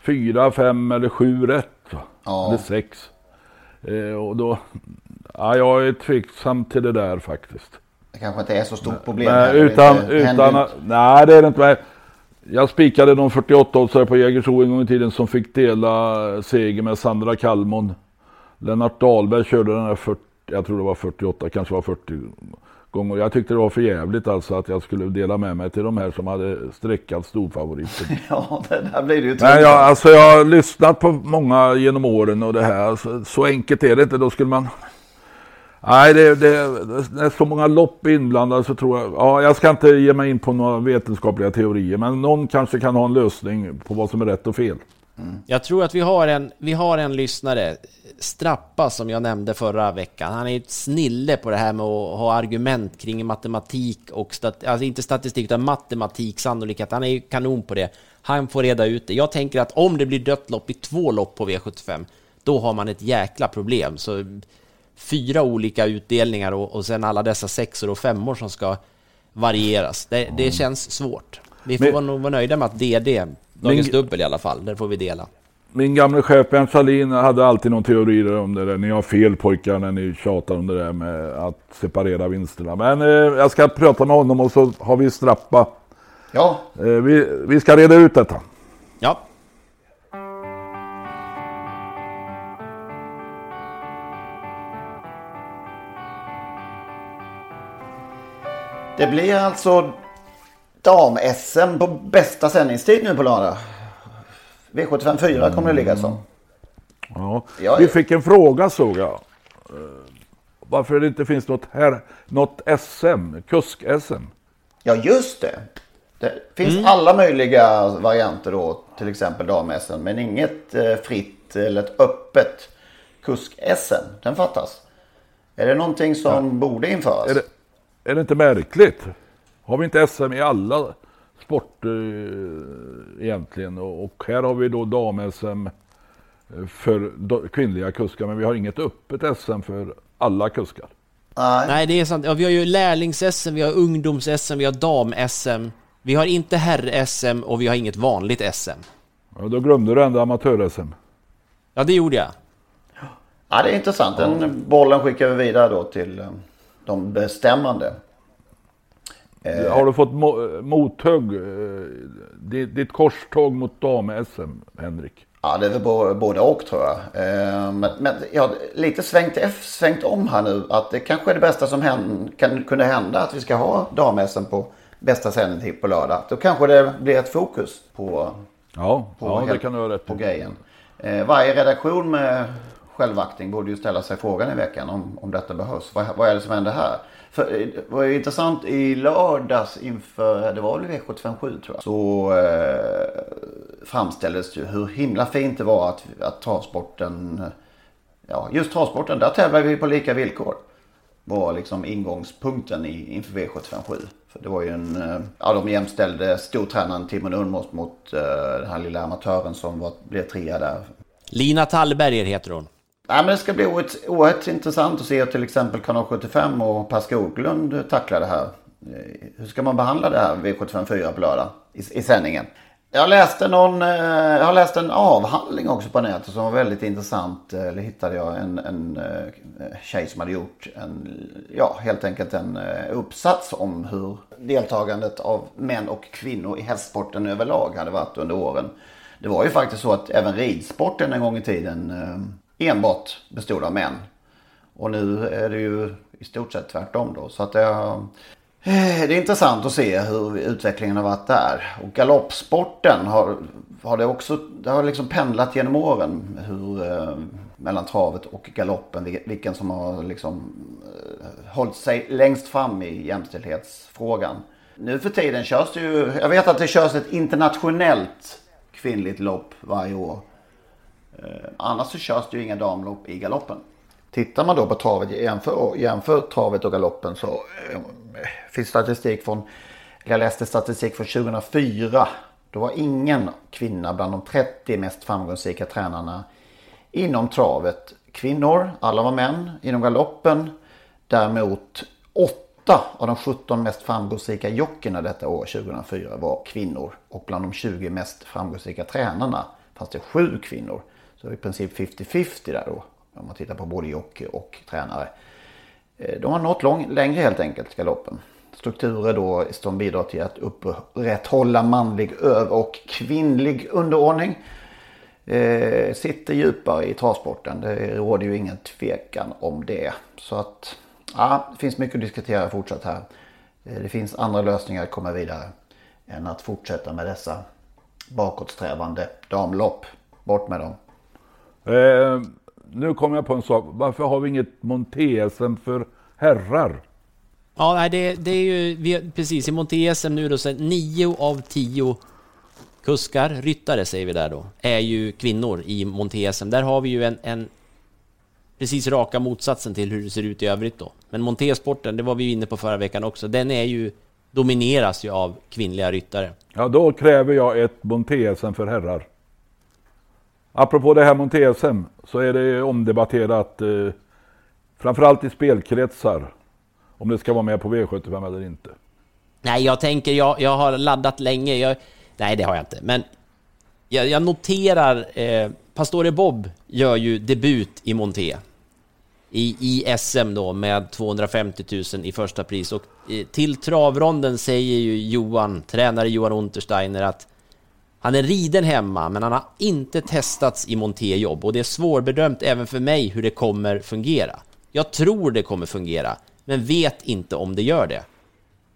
fyra, fem eller sju rätt. Ja. Eller sex. Eh, och då, ja, jag är tveksam till det där faktiskt. Det kanske inte är så stort problem. Nej, här. Det utan, utan, nej det är det inte. Jag spikade de 48 oddsare på Jägersro en gång i tiden som fick dela seger med Sandra Kalmon. Lennart Dahlberg körde den här 40, jag tror det var 48, kanske var 40 gånger. Jag tyckte det var för jävligt alltså att jag skulle dela med mig till de här som hade streckat storfavoriten. Ja, det där blir det ju Nej, jag, alltså jag har lyssnat på många genom åren och det här. Alltså, så enkelt är det inte. Då skulle man... Nej, det, det, det är så många lopp inblandade så tror jag... Ja, jag ska inte ge mig in på några vetenskapliga teorier. Men någon kanske kan ha en lösning på vad som är rätt och fel. Jag tror att vi har en, vi har en lyssnare, Strappa, som jag nämnde förra veckan. Han är ett snille på det här med att ha argument kring matematik och, stat, alltså inte statistik, utan matematik, sannolikhet. Han är ju kanon på det. Han får reda ut det. Jag tänker att om det blir dött lopp i två lopp på V75, då har man ett jäkla problem. Så fyra olika utdelningar och, och sen alla dessa sexor och femmor som ska varieras. Det, det känns svårt. Vi får Men- nog vara nöjda med att DD, dagens Men- dubbel i alla fall, där får vi dela. Min gamle chef Bernt Sahlin hade alltid någon teori om det där. Ni har fel pojkar när ni tjatar om det där med att separera vinsterna. Men eh, jag ska prata med honom och så har vi strappa. Ja. Eh, vi, vi ska reda ut detta. Ja. Det blir alltså dam-SM på bästa sändningstid nu på lördag. V75 4 kommer det ligga som. Ja. Ja, Vi ja. fick en fråga såg jag. Eh, Varför det inte finns något, här, något SM, kusk-SM. Ja, just det. Det finns Mm. alla möjliga varianter då, till exempel dam-SM, men inget eh, fritt eller ett öppet kusk-SM. Den fattas. Är det någonting som borde införas? Är det, är det inte märkligt? Har vi inte SM i alla sporter eh, egentligen? Och, och här har vi då dam-SM för do- kvinnliga kuskar, men vi har inget öppet SM för alla kuskar. Nej, det är sant. Ja, vi har ju lärlings-SM, vi har ungdoms-SM, vi har dam-SM. Vi har inte herr-SM och vi har inget vanligt SM. Ja, då glömde du ändå amatör-SM. Ja, det gjorde jag. Ja, det är intressant. Den bollen skickar vi vidare då till eh, de bestämmande. Eh, Har du fått mo- mothugg, eh, ditt, ditt korståg mot dam-SM, Henrik? Ja, det är väl både och tror jag. Eh, Men, men jag har lite svängt, svängt om här nu. Att det kanske är det bästa som hän, kan kunna hända. Att vi ska ha dam på bästa sändningstid på lördag. Då kanske det blir ett fokus på, Ja, på, ja det helt- kan du rätt på grejen. Eh, varje redaktion med självaktning borde ju ställa sig frågan i veckan om, om detta behövs. Vad, vad är det som händer här? För eh, det var ju intressant i lördags inför, det var väl V757 tror jag. Så eh, framställdes ju hur himla fint det var att, att travsporten, ja just travsporten, där tävlar vi på lika villkor. Var liksom ingångspunkten i, inför V757. För det var ju en, eh, ja de jämställde stortränaren Timon Unmos mot eh, den här lilla amatören som var, blev trea där. Lina Tallberger heter hon. Nej, men det ska bli oerhört, oerhört intressant att se hur till exempel Kanal 75 och Per Skoglund tacklar det här. Eh, hur ska man behandla det här V754 på lördag i, i sändningen? Jag läste, någon, eh, jag har läst en avhandling också på nätet som var väldigt intressant. Eh, eller hittade jag en, en tjej som hade gjort en, ja helt enkelt en uppsats om hur deltagandet av män och kvinnor i hästsporten överlag hade varit under åren. Det var ju faktiskt så att även ridsporten en gång i tiden enbart bestod av män. Och nu är det ju i stort sett tvärtom då. Så att det, det är intressant att se hur utvecklingen har varit där. Och galoppsporten har, har det också, det har liksom pendlat genom åren. Hur, eh, mellan travet och galoppen, vilken som har liksom eh, hållit sig längst fram i jämställdhetsfrågan. Nu för tiden körs det ju, jag vet att det körs ett internationellt kvinnligt lopp varje år. Eh, annars så körs det ju inga damlopp i galoppen. Tittar man då på travet, jämför, jämför travet och galoppen så eh, finns statistik från, eller jag läste statistik från 2004. Då var ingen kvinna bland de 30 mest framgångsrika tränarna inom travet kvinnor, alla var män. Inom galoppen däremot 8 av de 17 mest framgångsrika jockerna detta år 2004 var kvinnor. Och bland de 20 mest framgångsrika tränarna fanns det 7 kvinnor. Så i princip 50-50 där då. Om man tittar på både jockey och tränare. Eh, de har nått lång, längre helt enkelt, galoppen. Strukturer då som bidrar till att upprätthålla manlig över och kvinnlig underordning. Eh, sitter djupare i travsporten. Det råder ju ingen tvekan om det. Så att, ja, det finns mycket att diskutera fortsatt här. Eh, det finns andra lösningar att komma vidare än att fortsätta med dessa bakåtsträvande damlopp. Bort med dem. Eh, nu kommer jag på en sak. Varför har vi inget monté-SM för herrar? Ja, nej, det, det är ju vi, precis i Monté-SM nu då, så nio av tio kuskar, ryttare säger vi där då, är ju kvinnor i Monté-SM. Där har vi ju en, en precis raka motsatsen till hur det ser ut i övrigt då. Men montésporten, det var vi inne på förra veckan också, den är ju, domineras ju av kvinnliga ryttare. Ja, då kräver jag ett monté-SM för herrar. Apropå det här monté-SM så är det omdebatterat eh, framförallt i spelkretsar om det ska vara med på V75 eller inte. Nej, jag tänker, jag, jag har laddat länge. Jag, nej, det har jag inte. Men jag, jag noterar, eh, Pastore Bob gör ju debut i Monté. I, I SM då med 250 000 i första pris. Och eh, till travronden säger ju Johan, tränare Johan Untersteiner att han är riden hemma, men han har inte testats i montéjobb och det är svårbedömt även för mig hur det kommer fungera. Jag tror det kommer fungera, men vet inte om det gör det.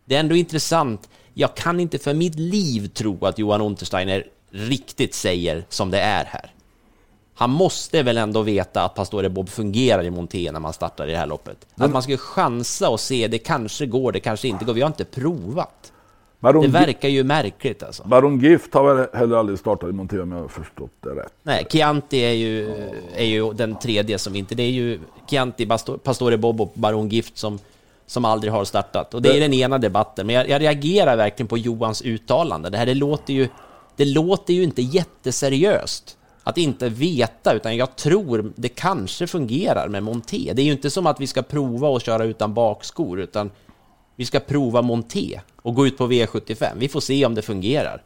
Det är ändå intressant. Jag kan inte för mitt liv tro att Johan Untersteiner riktigt säger som det är här. Han måste väl ändå veta att Pastore Bob fungerar i monté när man startar i det här loppet. Att man ska chansa och se, det kanske går, det kanske inte går. Vi har inte provat. Baron Det verkar ju märkligt alltså. Baron Gift har väl heller aldrig startat i monté om jag har förstått det rätt. Nej, Chianti är ju, är ju den tredje som inte... Det är ju Chianti, Pastore Bob och Baron Gift som som aldrig har startat. Och det är den ena debatten. Men jag, jag reagerar verkligen på Johans uttalande. Det här det låter ju, det låter ju inte jätteseriöst att inte veta, utan jag tror det kanske fungerar med Monté. Det är ju inte som att vi ska prova att köra utan bakskor, utan vi ska prova Monté och gå ut på V75. Vi får se om det fungerar.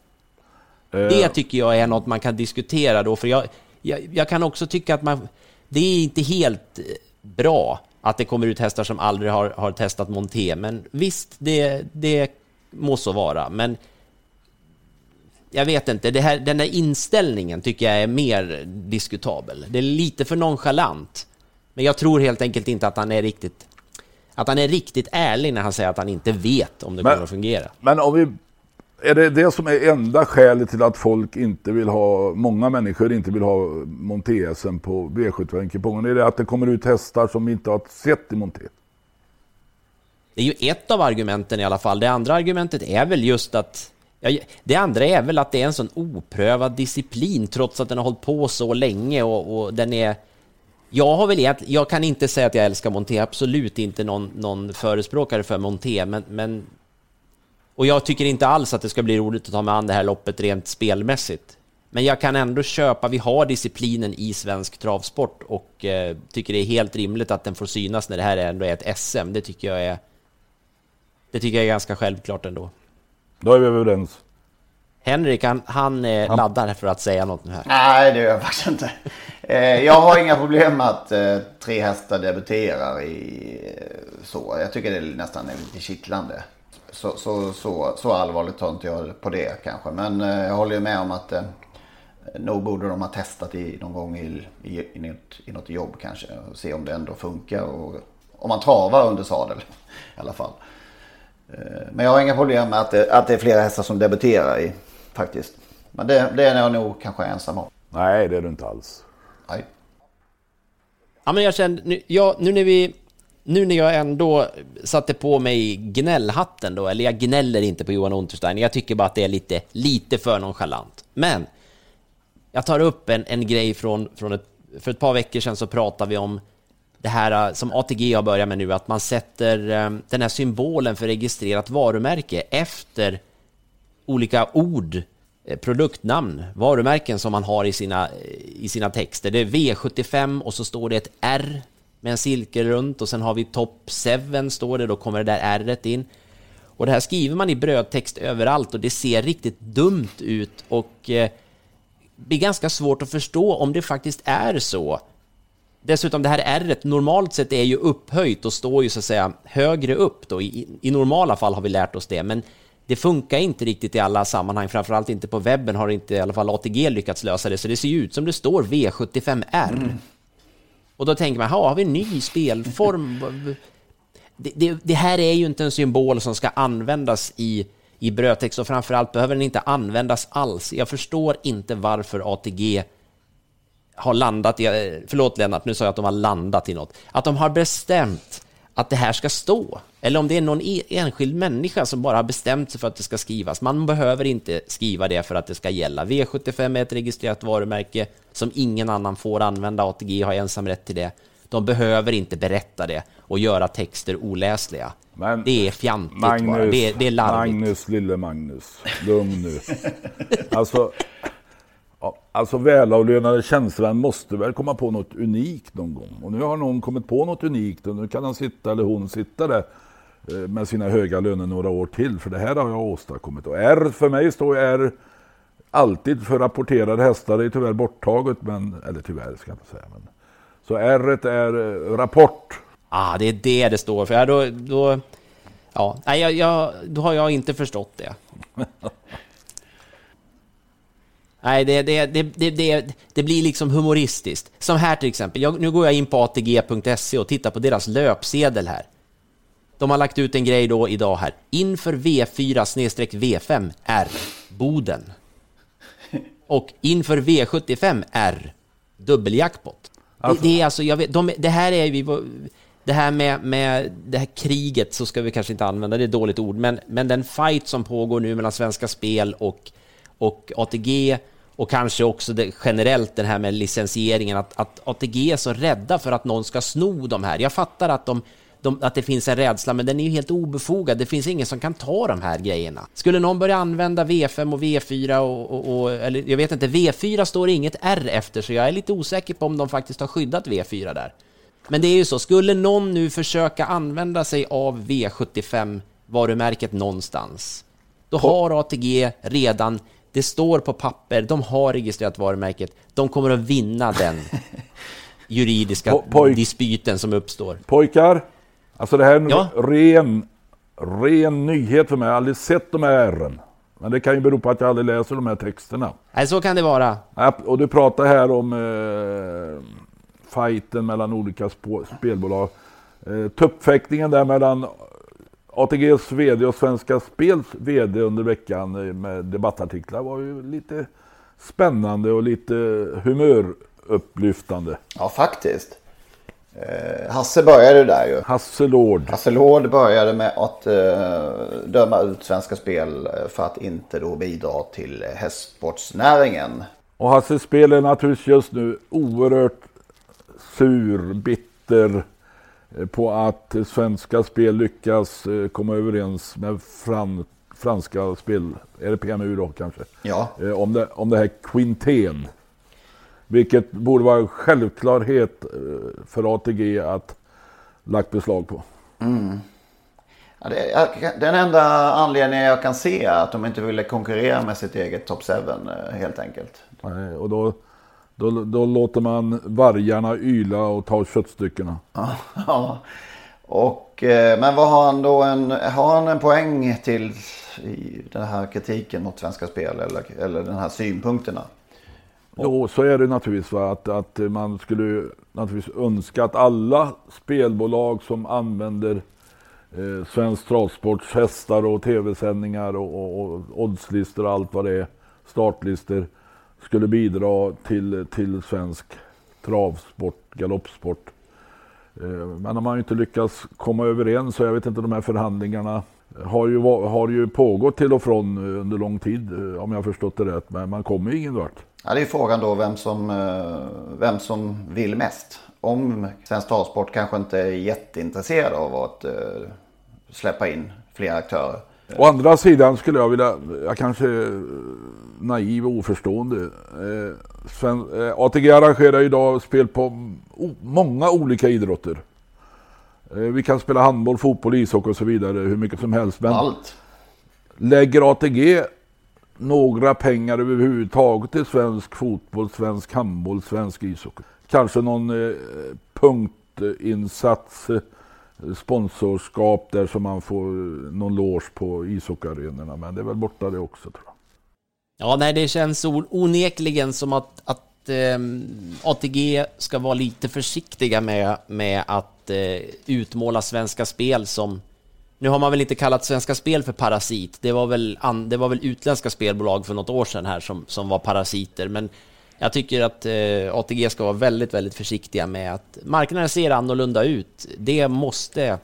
Det tycker jag är något man kan diskutera då, för jag, jag, jag kan också tycka att man, det är inte helt eh, bra att det kommer ut hästar som aldrig har, har testat Monté, men visst, det, det må så vara. Men jag vet inte, det här, den där inställningen tycker jag är mer diskutabel. Det är lite för nonchalant. Men jag tror helt enkelt inte att han är riktigt att han är riktigt ärlig när han säger att han inte vet om det Men- kommer att fungera. Men om vi... Är det det som är enda skälet till att folk inte vill ha, många människor inte vill ha Monté-SM på V75-kupongen? Är det att det kommer ut hästar som vi inte har sett i Monté? Det är ju ett av argumenten i alla fall. Det andra argumentet är väl just att ja, det andra är väl att det är en sån oprövad disciplin trots att den har hållit på så länge och, och den är... Jag har väl egentligen, jag kan inte säga att jag älskar Monté, absolut inte någon, någon förespråkare för Monté, men, men... Och jag tycker inte alls att det ska bli roligt att ta mig an det här loppet rent spelmässigt. Men jag kan ändå köpa, vi har disciplinen i svensk travsport och eh, tycker det är helt rimligt att den får synas när det här ändå är ett SM. Det tycker jag är... Det tycker jag är ganska självklart ändå. Då är vi överens. Henrik, han, han eh, laddar för att säga något nu här. Nej, det gör jag faktiskt inte. Eh, jag har inga problem med att eh, tre hästar debuterar i eh, så. Jag tycker det är nästan är lite kittlande. Så, så, så, så allvarligt tar inte jag på det kanske. Men jag håller ju med om att nog borde de ha testat i, någon gång i, i, i, något, i något jobb kanske. Och se om det ändå funkar. Och, om man travar under sadel i alla fall. Men jag har inga problem med att det, att det är flera hästar som debuterar i faktiskt. Men det, det är jag nog kanske ensam om. Nej, det är du inte alls. Nej. Ja, men jag kände, nu, ja, nu när vi... Nu när jag ändå satte på mig gnällhatten då, eller jag gnäller inte på Johan Unterstein, jag tycker bara att det är lite, lite för nonchalant. Men jag tar upp en, en grej från, från ett, för ett par veckor sedan så pratade vi om det här eh, som ATG har börjat med nu, att man sätter eh, den här symbolen för registrerat varumärke efter olika ord, eh, produktnamn, varumärken som man har i sina, eh, i sina texter. Det är V75 och så står det ett R med en cirkel runt och sen har vi Top 7 står det, då kommer det där R in. Och det här skriver man i brödtext överallt och det ser riktigt dumt ut och eh, blir ganska svårt att förstå om det faktiskt är så. Dessutom det här R normalt sett är ju upphöjt och står ju så att säga högre upp då. I, I normala fall har vi lärt oss det, men det funkar inte riktigt i alla sammanhang. Framförallt inte på webben har inte i alla fall ATG lyckats lösa det, så det ser ju ut som det står V75R. Och då tänker man, "Ha, har vi en ny spelform? det, det, det här är ju inte en symbol som ska användas i, i brödtext och framförallt behöver den inte användas alls. Jag förstår inte varför ATG har landat i, förlåt Lennart, nu sa jag att de har landat i något, att de har bestämt att det här ska stå. Eller om det är någon e- enskild människa som bara har bestämt sig för att det ska skrivas. Man behöver inte skriva det för att det ska gälla. V75 är ett registrerat varumärke som ingen annan får använda. ATG har ensam rätt till det. De behöver inte berätta det och göra texter oläsliga. det är fjantigt bara. Magnus, Det är, det är larvigt. Magnus, lille Magnus. Lugn nu. alltså, ja, alltså välavlönade tjänstemän måste väl komma på något unikt någon gång. Och nu har någon kommit på något unikt och nu kan han sitta eller hon sitta där eh, med sina höga löner några år till. För det här har jag åstadkommit. Och R för mig står R alltid för rapporterade hästar. Det är tyvärr borttaget, men, eller tyvärr ska jag inte säga. Men, så R är eh, rapport. Ah, det är det det står för. Ja, då, då, ja, nej, jag, jag, då har jag inte förstått det. Nej, det, det, det, det, det, det blir liksom humoristiskt. Som här till exempel. Jag, nu går jag in på atg.se och tittar på deras löpsedel här. De har lagt ut en grej då idag här. Inför V4 V5 R Boden. Och inför V75 R dubbeljackpot. Det, det är alltså, jag vet, de, det här är vi... Det här med, med det här kriget så ska vi kanske inte använda, det är ett dåligt ord, men, men den fight som pågår nu mellan Svenska Spel och, och ATG och kanske också det, generellt den här med licensieringen, att, att ATG är så rädda för att någon ska sno de här. Jag fattar att de, de, att det finns en rädsla, men den är ju helt obefogad. Det finns ingen som kan ta de här grejerna. Skulle någon börja använda V5 och V4 och, och, och eller jag vet inte, V4 står inget R efter, så jag är lite osäker på om de faktiskt har skyddat V4 där. Men det är ju så, skulle någon nu försöka använda sig av V75-varumärket någonstans, då har ATG redan, det står på papper, de har registrerat varumärket, de kommer att vinna den juridiska Po- poj- dispyten som uppstår. Pojkar, alltså det här är en Ja. ren, ren nyhet för mig. Jag har aldrig sett de här ärren. Men det kan ju bero på att jag aldrig läser de här texterna. Nej, så kan det vara. Och du pratar här om eh, fighten mellan olika spelbolag. Eh, tuppfäktningen där mellan ATGs VD och Svenska Spels VD under veckan med debattartiklar var ju lite spännande och lite humörupplyftande. Ja, faktiskt. Eh, Hasse började där ju. Hasse Lord. Hasse Lord började med att eh, döma ut Svenska Spel eh, för att inte då bidra till hästsportsnäringen. Och Hasse Spel är naturligtvis just nu oerhört sur, bitter på att Svenska Spel lyckas eh, komma överens med fran, franska spel, är det PMU då kanske? Ja. Eh, Om det, om det här Quintén. Vilket borde vara en självklarhet eh, för ATG att lagt beslag på. Mm. Ja, det, den enda anledningen jag kan se är att de inte ville konkurrera med sitt eget Top 7 eh, helt enkelt. Nej, Och då, då, då låter man vargarna yla och ta köttstyckena. Ja. Och, eh, men vad har han då en, har han en poäng till i den här kritiken mot Svenska Spel eller, eller den här synpunkterna? Jo, så är det naturligtvis. Va? Att, att man skulle naturligtvis önska att alla spelbolag som använder eh, Svensk Travsports hästar och tv-sändningar och, och, och oddslistor och allt vad det är, startlistor, skulle bidra till, till svensk travsport, galoppsport. Eh, men de har ju inte lyckats komma överens så jag vet inte, de här förhandlingarna har ju, har ju pågått till och från eh, under lång tid eh, om jag förstått det rätt. Men man kommer ju ingen vart. Ja, det är frågan då vem som, vem som vill mest. Om Svensk Travsport kanske inte är jätteintresserad av att släppa in fler aktörer. Å andra sidan skulle jag vilja, jag kanske naiv och oförstående. Eh, eh, ATG arrangerar idag spel på många olika idrotter. Eh, vi kan spela handboll, fotboll, ishockey och så vidare hur mycket som helst. Men Allt. lägger ATG några pengar överhuvudtaget till svensk fotboll, svensk handboll, svensk ishockey? Kanske någon punktinsats, sponsorskap där som man får någon loge på ishockeyarenorna. Men det är väl borta det också tror jag. Ja, nej, det känns onekligen som att, att eh, ATG ska vara lite försiktiga med, med att eh, utmåla Svenska Spel som... Nu har man väl inte kallat Svenska Spel för parasit. Det var väl, an, det var väl utländska spelbolag för något år sedan här som, som var parasiter. Men jag tycker att eh, ATG ska vara väldigt, väldigt försiktiga med att marknaden ser annorlunda ut. Det måste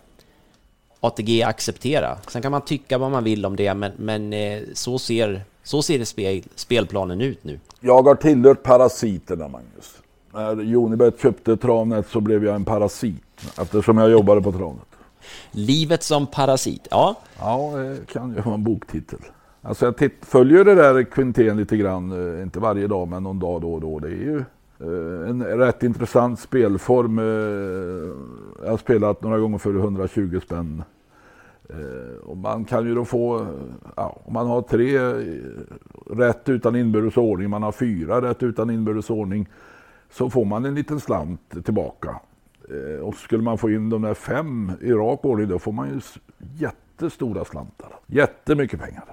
ATG acceptera. Sen kan man tycka vad man vill om det, men, men eh, så ser, så ser det spel, spelplanen ut nu. Jag har tillhört parasiterna Magnus. När Jonibet köpte Travnet så blev jag en parasit eftersom jag jobbade på Travnet. Livet som parasit, ja. Ja, det kan ju vara en boktitel. Alltså jag följer det där Quintén lite grann, eh, inte varje dag men någon dag då och då. Det är ju eh, en rätt intressant spelform. eh, Jag har spelat några gånger för 120 spänn. Eh, och man kan ju då få, eh, ja, om man har tre eh, rätt utan inbördes ordning, man har fyra rätt utan inbördes ordning, så får man en liten slant tillbaka. Och skulle man få in de där fem i rak ordning, då får man ju jättestora slantar. Jättemycket pengar.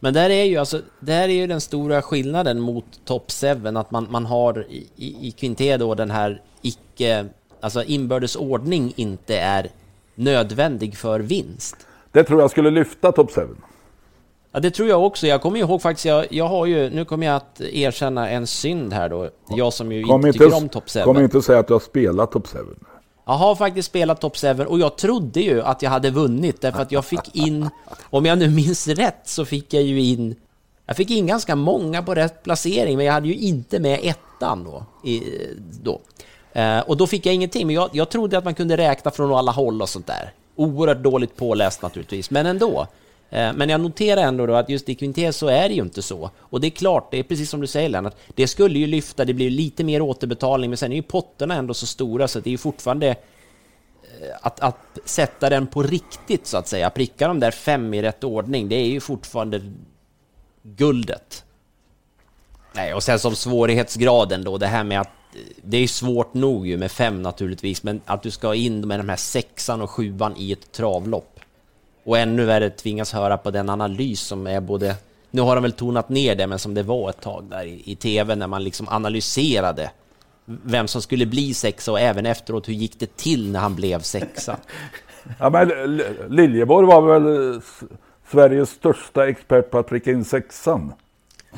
Men där är ju alltså, där är ju den stora skillnaden mot Top 7, att man, man har i, i, i Quinté då den här icke, alltså inbördes ordning inte är nödvändig för vinst. Det tror jag skulle lyfta Top 7. Ja, det tror jag också. Jag kommer ihåg faktiskt, jag, jag har ju, nu kommer jag att erkänna en synd här då. Jag som ju Kom inte tycker om Top 7. kom inte säga att du har spelat Top 7. Jag har faktiskt spelat Top 7 och jag trodde ju att jag hade vunnit därför att jag fick in, om jag nu minns rätt, så fick jag ju in, jag fick in ganska många på rätt placering men jag hade ju inte med ettan då. I, då. Eh, och då fick jag ingenting, men jag, jag trodde att man kunde räkna från alla håll och sånt där. Oerhört dåligt påläst naturligtvis, men ändå. Eh, men jag noterar ändå då att just i Quintet så är det ju inte så. Och det är klart, det är precis som du säger Lennart, det skulle ju lyfta, det blir lite mer återbetalning, men sen är ju potterna ändå så stora så det är ju fortfarande eh, att, att sätta den på riktigt så att säga, pricka de där fem i rätt ordning, det är ju fortfarande guldet. Nej, och sen som svårighetsgraden då, det här med att det är svårt nog ju med fem naturligtvis, men att du ska in med de här sexan och sjuan i ett travlopp. Och ännu värre tvingas höra på den analys som är både, nu har de väl tonat ner det, men som det var ett tag där i, i tv när man liksom analyserade vem som skulle bli sexa och även efteråt hur gick det till när han blev sexa. Ja, men Liljeborg var väl Sveriges största expert på att pricka in sexan.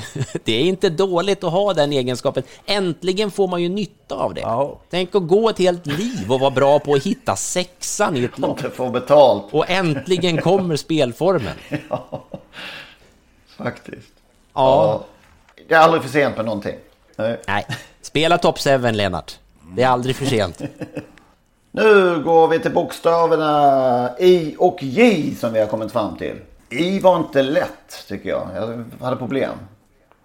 Det är inte dåligt att ha den egenskapen. Äntligen får man ju nytta av det. Tänk att gå ett helt liv och vara bra på att hitta sexan i ett lopp. Få betalt. Och äntligen kommer spelformen. Faktiskt. Ja. Det är aldrig för sent med någonting. Nej. Nej. Spela Top 7, Lennart. Det är aldrig för sent. Nu går vi till bokstäverna I och J som vi har kommit fram till. I var inte lätt tycker jag. Jag hade problem.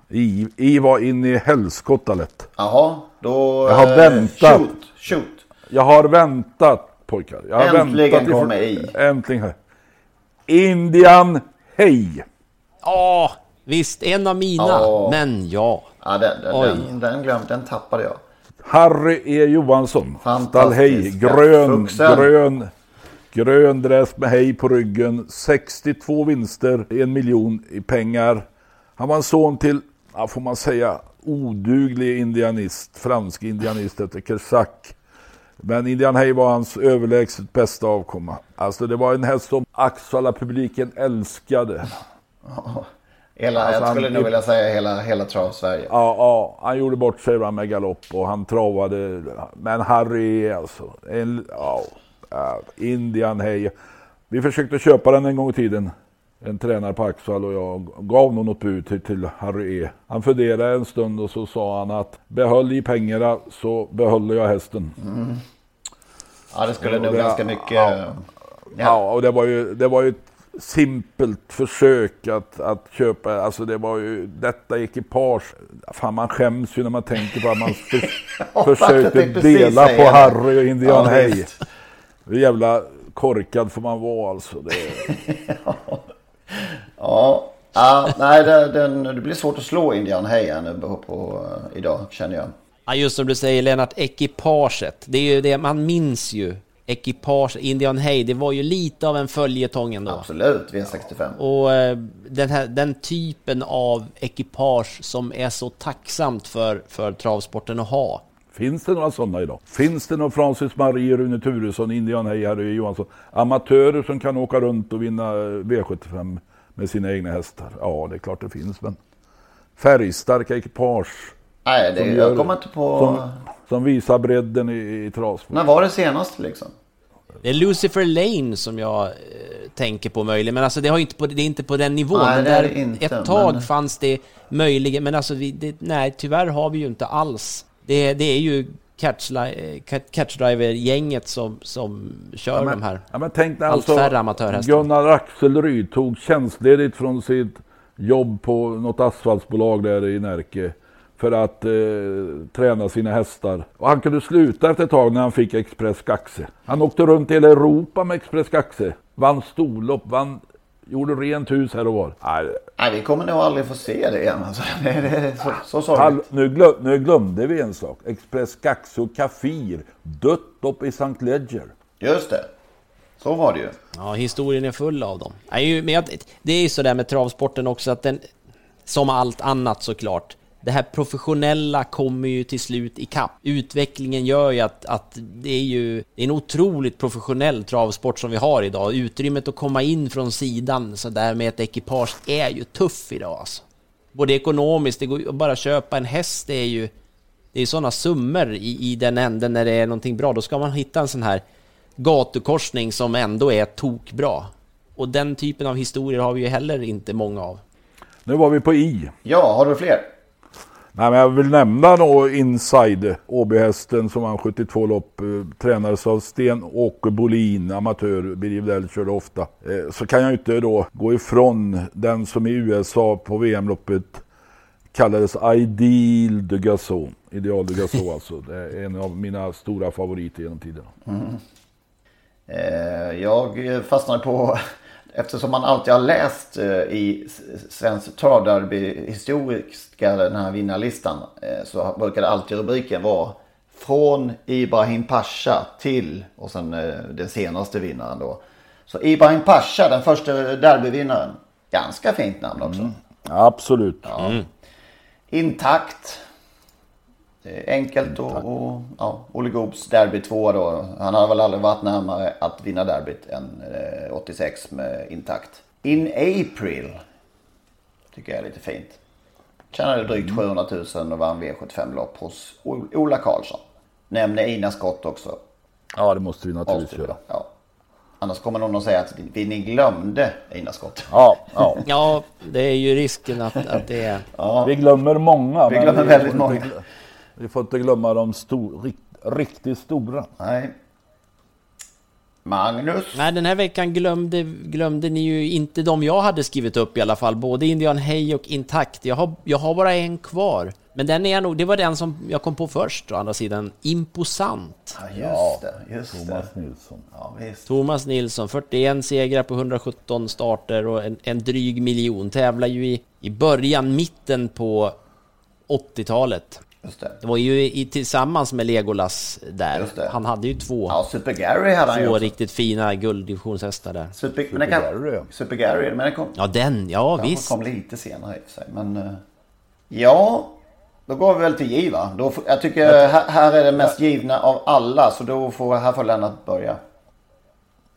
I, I var in i helskotta lätt. Jaha, då... Jag har eh, väntat. Shoot, shoot. Jag har väntat pojkar. Jag har Äntligen väntat kommer I. Äntligen. här. Indian Hej. Ja, visst, en av mina. Ja. Men ja. Ja, den, den, Oj. den, den, glöm, den tappade jag. Harry E Johansson. Fantastisk. Stall Hej. Grön, Fuxen. grön, grön dress med hej på ryggen. 62 vinster, en miljon i pengar. Han var en son till, ja, får man säga, oduglig indianist. Fransk indianist efter Kersak. Men Indian Hay var hans överlägset bästa avkomma. Alltså det var en häst som Axvalla-publiken älskade. Hela, Alltså, jag skulle han- nog vilja säga hela, hela trav-Sverige. Ja, ja, han gjorde bort sig med galopp och han travade. Men Harry alltså, en, ja, ja, Indian Hay. Vi försökte köpa den en gång i tiden. En tränare på Axvall och jag gav nog något bud till, till Harry E. Han funderade en stund och så sa han att behöll i pengarna så behåller jag hästen. Mm. Ja, det skulle nog ganska mycket... Ja, ja och det var ju, det var ju ett simpelt försök att, att köpa, alltså det var ju detta ekipage. Fan man skäms ju när man tänker på att man för, Ja, försökte dela på. Harry och Indian Ja, visst. Hur jävla korkad får man vara alltså. Det, Ja, ja nej, det, den, det blir svårt att slå Indian här nu på, på, idag känner jag. Ja, just som du säger Lennart, ekipaget. Det är ju det, man minns ju ekipage, Indian Hay, det var ju lite av en följetong ändå. Absolut, V65. Och eh, den, här, den typen av ekipage som är så tacksamt för, för travsporten att ha. Finns det några sådana idag? Finns det några Francis Marie, Rune Turesson, Indian Hay, Harry Johansson? Amatörer som kan åka runt och vinna eh, V75 med sina egna hästar? Ja, det är klart det finns, men färgstarka ekipage. Nej, det, som jag gör- kommer inte på... Som, som visar bredden i, i travsport. När var det senast liksom? Det är Lucifer Lane som jag eh, tänker på möjligen, men alltså det, har inte på, det är inte på den nivån. Nej, men det är där inte, ett tag men- fanns det möjligen, men alltså vi, det, nej, tyvärr har vi ju inte alls. Det, det är ju eh, catch- catchdriver-gänget som, som kör Ja, men- de här Ja, men tänk allt alltså färre amatörhästar. Gunnar Axelryd tog tjänstledigt från sitt jobb på något asfaltsbolag där i Närke för att eh, träna sina hästar. Och han kunde sluta efter ett tag när han fick Express Gaxe. Han åkte runt i hela Europa med Express Gaxe. Vann storlopp, vann, gjorde rent hus här och var. Nej, Nej, vi kommer nog aldrig få se det igen. Alltså. Det är så, så sorgligt. Nu, glöm, nu glömde vi en sak. Express Gaxe och Kafir. Dött upp i St. Ledger. Just det. Så var det ju. Ja, historien är full av dem. Men det är ju sådär med travsporten också att den, som allt annat såklart, det här professionella kommer ju till slut i kapp. Utvecklingen gör ju att, att det är ju det är en otroligt professionell travsport som vi har idag. Utrymmet att komma in från sidan så där med ett ekipage är ju tuff idag alltså. Både ekonomiskt, det går att bara köpa en häst, det är ju det är sådana summor i, i den änden när det är någonting bra. Då ska man hitta en sån här gatukorsning som ändå är tokbra. Och den typen av historier har vi ju heller inte många av. Nu var vi på I. Ja, har du fler? Nej, men jag vill nämna då Inside, Åbyhästen som vann 72 lopp. Eh, tränades av Sten-Åke Bolin, amatör. Birger Widell körde ofta. Eh, så kan jag inte då gå ifrån den som i USA på VM-loppet kallades Ideal de Gasson. Ideal de Gasson alltså. Det är en av mina stora favoriter genom tiderna. Mm. Eh, jag fastnade på, eftersom man alltid har läst eh, i Svensk Travderby historiska den här vinnarlistan. eh, Så brukar det alltid rubriken vara från Ibrahim Pasha till och sen eh, den senaste vinnaren då. Så Ibrahim Pasha, den första derbyvinnaren. Ganska fint namn också. Absolut. Ja. Intakt. Är enkelt och, och ja, Olle Goobs derby 2 då. Han har väl aldrig varit närmare att vinna derbyt än eh, 86 med intakt. In April. Tycker jag är lite fint. Tjänade drygt 700 000 och vann V75-lopp hos Ola Karlsson. Nämner Ina Skott också. Ja, det måste vi naturligtvis göra. Ja. Annars kommer någon att säga att vi ni glömde Ina Skott. Ja, ja. Ja, det är ju risken att, att det är... Ja. Vi glömmer många. Vi glömmer väldigt inte många. Vi får inte glömma de stor, rikt, riktigt stora. Nej. Magnus. Nej, den här veckan glömde, glömde ni ju inte de jag hade skrivit upp i alla fall. Både Indian Hey och Intakt. Jag har, jag har bara en kvar. Men den är nog, det var den som jag kom på först å andra sidan. Imposant. Ja, just det. Just Thomas det. Nilsson. Ja, visst. Thomas Nilsson, 41 segrar på 117 starter och en, en dryg miljon. Tävlar ju i, i början, mitten på 80-talet. Just det. Det var ju i, tillsammans med Legolas där. Just det. Han hade ju två, Ja, Super Gary hade han ju två riktigt fina gulddivisionshästar där. Super, men den kan, Gary. Super Gary, men den kom, Ja, den, ja den visst. kom lite senare i sig. Men eh, ja, då går vi väl till J va? Då, jag tycker här, här är det mest givna av alla. Så då får, här får Lennart börja.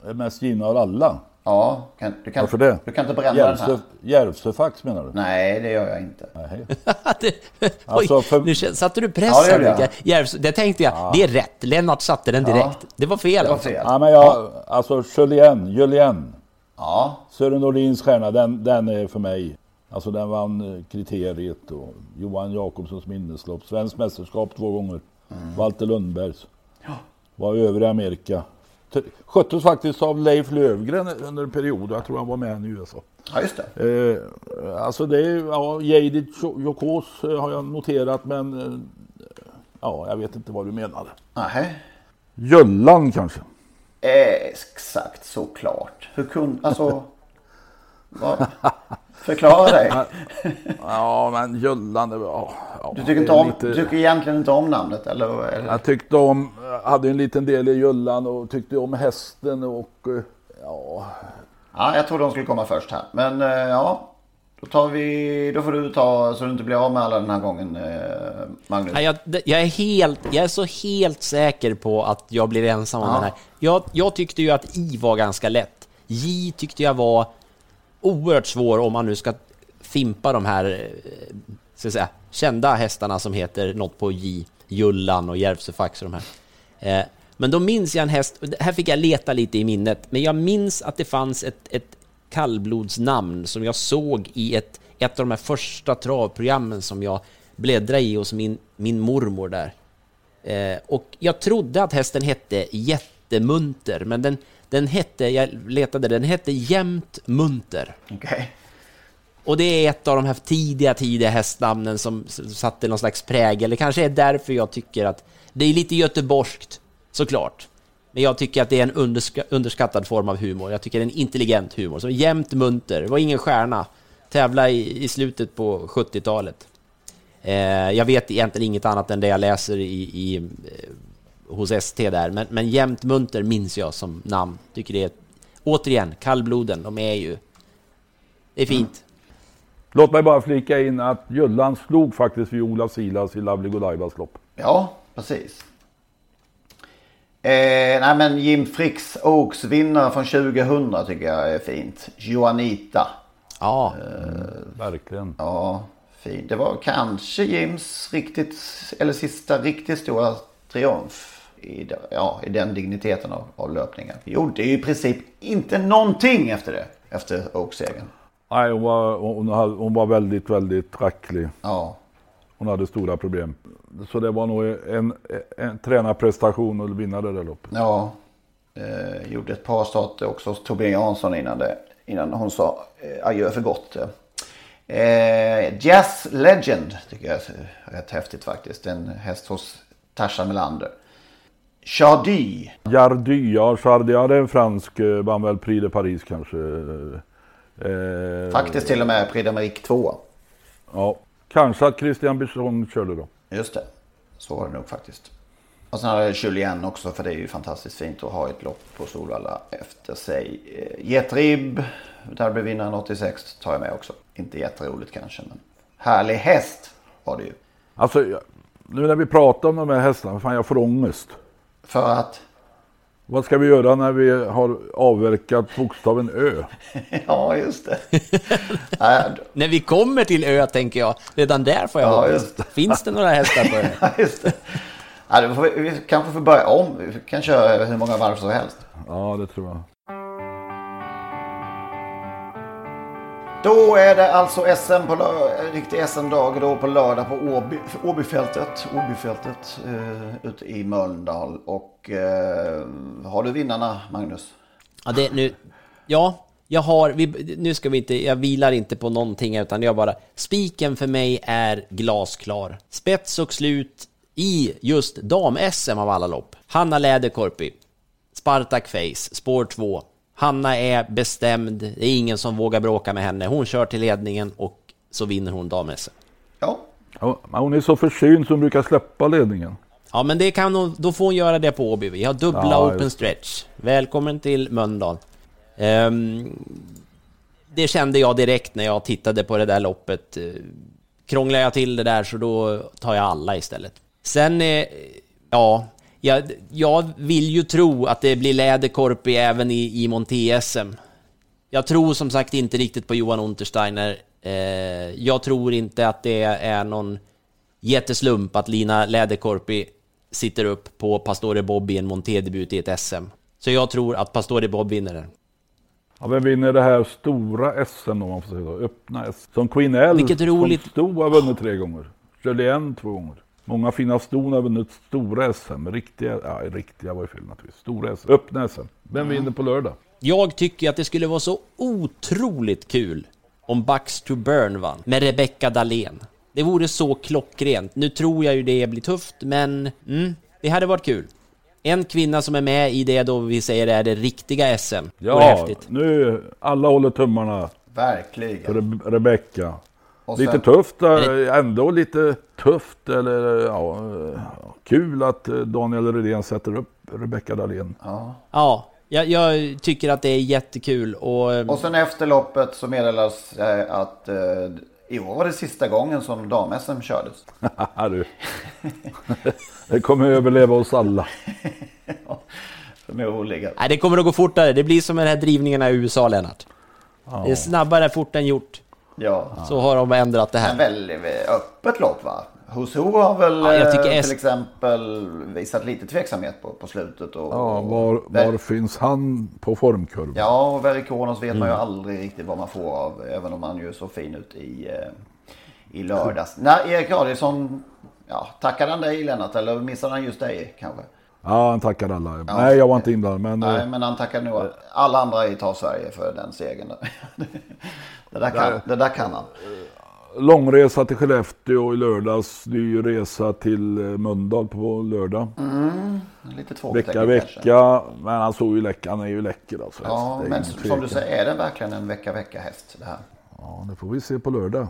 Det är mest givna av alla. Ja, kan, du, kan, Varför det? du kan inte bränna den här. Järvsö- Järvsöfax menar du? Nej, det gör jag inte. Nej. Oj, Alltså, för- nu satte du press Ja, det. Järvsö- Det tänkte jag, det är rätt. Lennart satte den direkt. Det var fel Det var alltså. fel. Ja, men jag, alltså Julien, Julien. Ja, Sören Nordins stjärna, den, den är för mig. Alltså den vann eh, kriteriet och Johan Jakobssons minneslopp. Svenskt mästerskap två gånger. Mm. Walter Lundbergs. Var över i Amerika. Sköttes faktiskt av Leif Lövgren under en period. Jag tror han var med i USA. ja just det. Eh, alltså det är, ja, Jaded Jokos eh, har jag noterat men eh, ja, jag vet inte vad du menade. Nej. Jöllan kanske? Exakt, såklart. Hur kunde, alltså. Vad, förklara dig. Ja, men Jöllan, det var... Ja, Du tycker, det inte om, lite- du tycker egentligen inte om namnet eller? eller? Jag tyckte om, hade en liten del i Jöllan och tyckte om hästen och eh, ja, Ja, jag tror de skulle komma först här. Men eh, ja, då tar vi, då får du ta så du inte blir av med alla den här gången eh, Magnus. Jag, jag, är helt, jag är så helt säker på att jag blir ensam om Ja. den här. Jag, jag tyckte ju att I var ganska lätt. J tyckte jag var oerhört svår om man nu ska fimpa de här eh, ska säga, kända hästarna som heter något på J. Jullan och Järvsöfax och de här. Eh, men då minns jag en häst, här fick jag leta lite i minnet, men jag minns att det fanns ett, ett kallblodsnamn som jag såg i ett, ett av de här första travprogrammen som jag bläddrade i hos min, min mormor där. Eh, och jag trodde att hästen hette Jättemunter, men den, den hette, jag letade, den hette Jämt Munter. Okej. Och det är ett av de här tidiga, tidiga hästnamnen som satte någon slags prägel. Det kanske är därför jag tycker att det är lite göteborgskt, såklart. Men jag tycker att det är en underska underskattad form av humor. Jag tycker det är en intelligent humor. Så jämt munter, var ingen stjärna. Tävla i, i slutet på 70-talet. Eh, jag vet egentligen inget annat än det jag läser i, i, eh, hos ST där. Men, men jämt munter minns jag som namn. Tycker det är, återigen, kallbloden, de är ju... Det är fint. Låt mig bara flika in att Jöllan slog faktiskt Viola Silas i Lovely Godivas lopp. Ja, precis. Eh, nej men Jim Fricks Oaks vinnare från 2000 tycker jag är fint. Juanita. Ja. Verkligen. Ja, fint. Det var kanske Jims riktigt, eller sista riktigt stora triumf. I, ja, i den digniteten av, av löpningen. Gjorde ju i princip inte någonting efter det. Efter Oaks-segern. Nej, hon var, hon, hon var väldigt, väldigt racklig. Ja. hon hade stora problem. Så det var nog en, en tränarprestation att vinna det där loppet. Ja, eh, gjorde ett par starter också hos Torbjörn Jansson innan, det, innan hon sa eh, adjö för gott. Eh, Jazz Legend tycker jag är rätt häftigt faktiskt. En häst hos Tarzan Melander. Chardy. Jardy, ja Chardy, ja det är en fransk, eh, vann väl Prix de Paris kanske. Eh, Faktiskt till och med Prix d'Amérique 2. Ja, kanske att Christian Bisson körde då. Just det, så var det nog faktiskt. Och sen har jag Julien också för det är ju fantastiskt fint att ha ett lopp på Solvalla efter sig. Eh, Getrib, derbyvinnaren 86 tar jag med också. Inte jätteroligt kanske men härlig häst var det ju. Alltså, nu när vi pratar om de här hästarna, fan jag får ångest. För att? Vad ska vi göra när vi har avverkat bokstaven Ö? ja, just det. När vi kommer till Ö, tänker jag, redan där får jag Ja, just det. Finns det några hästar på Ö? Ja, just det. Ja, vi, vi kanske får börja om. Vi kan köra hur många varv som helst. Ja, det tror jag. Då är det alltså SM på eh, riktig SM-dag då på lördag på Åby, Åbyfältet, Åbyfältet eh, ute i Mölndal. Och eh, har du vinnarna Magnus? Ja, det, nu, ja jag har, vi, nu ska vi inte, jag vilar inte på någonting utan jag bara, spiken för mig är glasklar. Spets och slut i just dam-SM av alla lopp. Hanna Läderkorpi, Spartak Face, spår 2. Hanna är bestämd, det är ingen som vågar bråka med henne. Hon kör till ledningen och så vinner hon dam-SM. Ja, men hon är så försynt som brukar släppa ledningen. Ja, men det kan hon, då får hon göra det på Åby. Vi har dubbla Ja, open just stretch. Välkommen till Mölndal. Ehm, det kände jag direkt när jag tittade på det där loppet. Eh, Krånglar jag till det där så då tar jag alla istället. Sen, eh, ja, jag, jag vill ju tro att det blir läderkorpi även i, i Monté-SM. Jag tror som sagt inte riktigt på Johan Untersteiner. Eh, jag tror inte att det är någon jätteslump att Lina Läderkorpi sitter upp på Pastore Bob i en Monté-debut i ett SM. Så jag tror att Pastore Bob vinner den. Ja, vem vinner det här stora SM om man får säga så? Öppna SM. Som Queen L Vilket roligt- som sto har vunnit tre gånger. Julien två gånger. Många fina ston har vunnit stora SM. Riktiga, ja riktiga var ju fel naturligtvis. Stora SM. Öppna SM. Vem vinner på lördag? Jag tycker att det skulle vara så otroligt kul om Bucks to Burn vann med Rebecca Dahlén. Det vore så klockrent. Nu tror jag ju det blir tufft, men mm, det hade varit kul. En kvinna som är med i det då vi säger är det riktiga SM. Ja, häftigt. nu alla håller tummarna Verkligen. för Re- Rebecca. Och Lite sen- tufft, eh, ändå lite tufft eller ja, eh, kul att eh, Daniel Redén sätter upp Rebecca Dahlén. Ja. Ja, jag, jag tycker att det är jättekul och... eh, Och sen efter loppet så meddelas eh, att eh, i år var det sista gången som dam-SM kördes. du. det kommer överleva oss alla. Förmodligen. Nej, det kommer att gå fortare. Det blir som med de här drivningarna i USA, Lennart. Det är snabbare fort än gjort. Ja. Så har de ändrat det Men här. väldigt öppet lopp va? Huso har väl Ja, jag tycker eh, S- till exempel visat lite tveksamhet på, på slutet. Och, Ja, var, var finns han på formkurvan? Ja, och Verikonos vet man ju Mm. aldrig riktigt vad man får av. Även om han ju är så fin ut i, eh, i lördags. Nej, Erik Adielsson. Ja, tackade han dig Lennart? Eller missade han just dig kanske? Ja, han tackar alla. Ja. Nej, jag var inte inblandad. Men, Nej, eh, men han tackade nog alla andra i Ta Sverige för den segern. det, där kan, Nej. det där kan han. långresa till Skellefteå i lördags. Ny resa till eh, Mölndal på lördag. Mm, lite Vecka, vecka. Men han såg ju läcker. Han är ju läcker alltså. Ja, men som tvekan. du säger, är det verkligen en vecka-vecka-häst det här? Ja, det får vi se på lördag.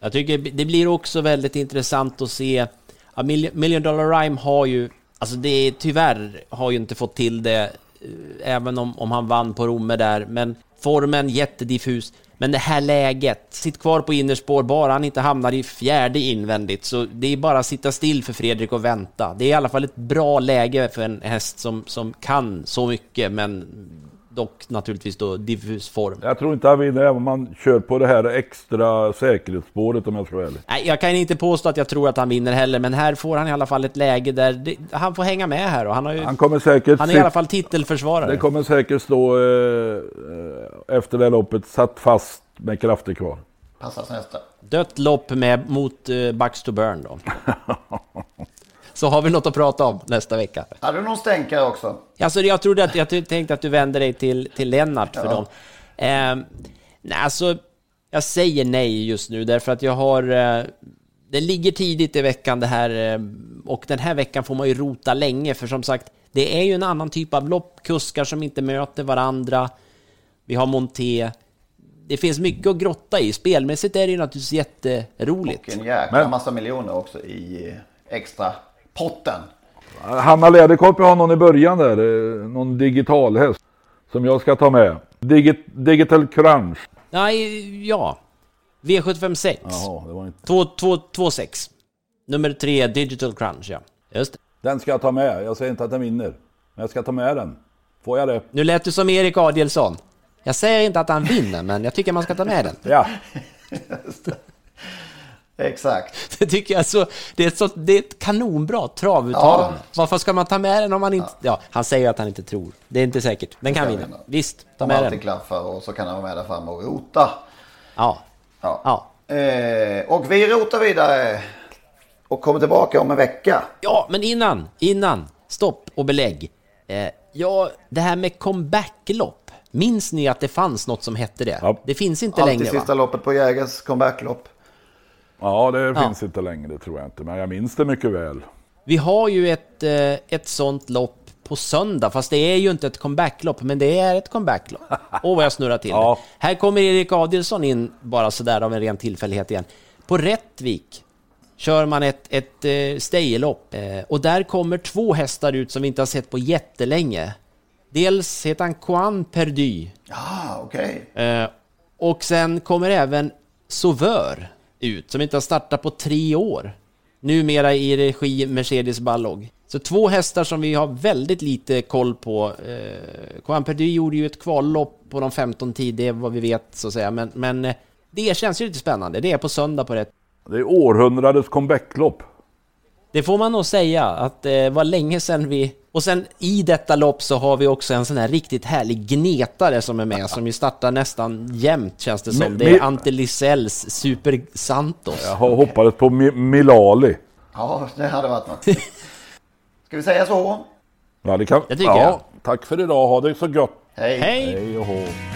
Jag tycker det blir också väldigt intressant att se. Ja, Mil- Million Dollar Rhyme har ju, alltså det är tyvärr har ju inte fått till det, eh, även om, om han vann på Romme där, men formen jättediffus. Men det här läget, sitt kvar på innerspår, bara han inte hamnar i fjärde invändigt, så det är bara att sitta still för Fredrik och vänta. Det är i alla fall ett bra läge för en häst som, som kan så mycket, men dock naturligtvis då diffus form. Jag tror inte han vinner även om man kör på det här extra säkerhetsspåret om jag ska vara ärlig. Nej, jag kan inte påstå att jag tror att han vinner heller, men här får han i alla fall ett läge där det, han får hänga med här och han har ju... Han kommer säkert Han är i alla fall titelförsvarare. Det kommer säkert stå eh, eh, efter det här loppet satt fast med krafter kvar. Passar nästa. Dött lopp med mot uh, Bucks to Burn då. Så har vi något att prata om nästa vecka. Hade du någon stänkare också? Alltså, jag trodde att jag tänkte att du vände dig till, till Lennart för Ja. dem. Eh, nej, alltså, jag säger nej just nu därför att jag har... Eh, det ligger tidigt i veckan det här eh, och den här veckan får man ju rota länge för som sagt, det är ju en annan typ av lopp, kuskar som inte möter varandra. Vi har Monté. Det finns mycket att grotta i. Spelmässigt är det ju naturligtvis jätteroligt. Och en jäkla massa miljoner också i eh, extra potten. Hanna Läderkorpi har någon i början där, eh, någon digital häst som jag ska ta med. Digi Digital Crunch. Nej, ja. V756. Jaha, det var inte... 2226. Nummer tre, Digital Crunch, ja. Just det. Den ska jag ta med. Jag säger inte att den vinner. Men jag ska ta med den. Får jag det? Nu lät du som Erik Adielsson. Jag säger inte att han vinner, men jag tycker man ska ta med den. Ja. Exakt. Det tycker jag så. Det är ett, så, det är ett kanonbra travuttalande. Varför ska man ta med den om man inte... Ja. han säger att han inte tror. Det är inte säkert. Den kan vinna. vinna. Visst, ta De med alltid den. klaffar och så kan han vara med där framme och rota. Ja. Ja. Eh, och vi rotar vidare och kommer tillbaka om en vecka. Ja, men innan, innan, stopp och belägg. Eh, ja, det här med comebacklopp. Minns ni att det fanns något som hette det? Det finns inte Alltid längre sista va? loppet på Jägers comebacklopp. Ja, det Ja. finns inte längre, det tror jag inte. Men jag minns det mycket väl. Vi har ju ett, eh, ett sånt lopp på söndag, fast det är ju inte ett comebacklopp, men det är ett comebacklopp. Åh, vad jag snurrar till det. Här kommer Erik Adielsson in, bara sådär av en ren tillfällighet igen. På Rättvik kör man ett, ett eh, staylopp eh, och där kommer två hästar ut som vi inte har sett på jättelänge. Dels heter han Quan Perdu. Ah, okej. Eh, och sen kommer även Sauveur ut, som inte har startat på tre år. Numera i regi Mercedes Ballog. Så två hästar som vi har väldigt lite koll på. Eh, Quan gjorde ju ett kvallopp på de 15 tid, det är vad vi vet så att säga. Men, men eh, det känns ju lite spännande. Det är på söndag på rätt. Det är århundradets comebacklopp. Det får man nog säga att det var länge sedan vi... Och sen i detta lopp så har vi också en sån här riktigt härlig gnetare som är med, som ju startar nästan jämt känns det som. Men- Det är Ante Lisells Super Santos. Jag har hoppades på Mi- Milali. Ja, det hade varit något. Ska vi säga så? Ja, det kan... Det tycker ja, jag. Tack för idag. Ha det så gott. Hej. Hej. Hej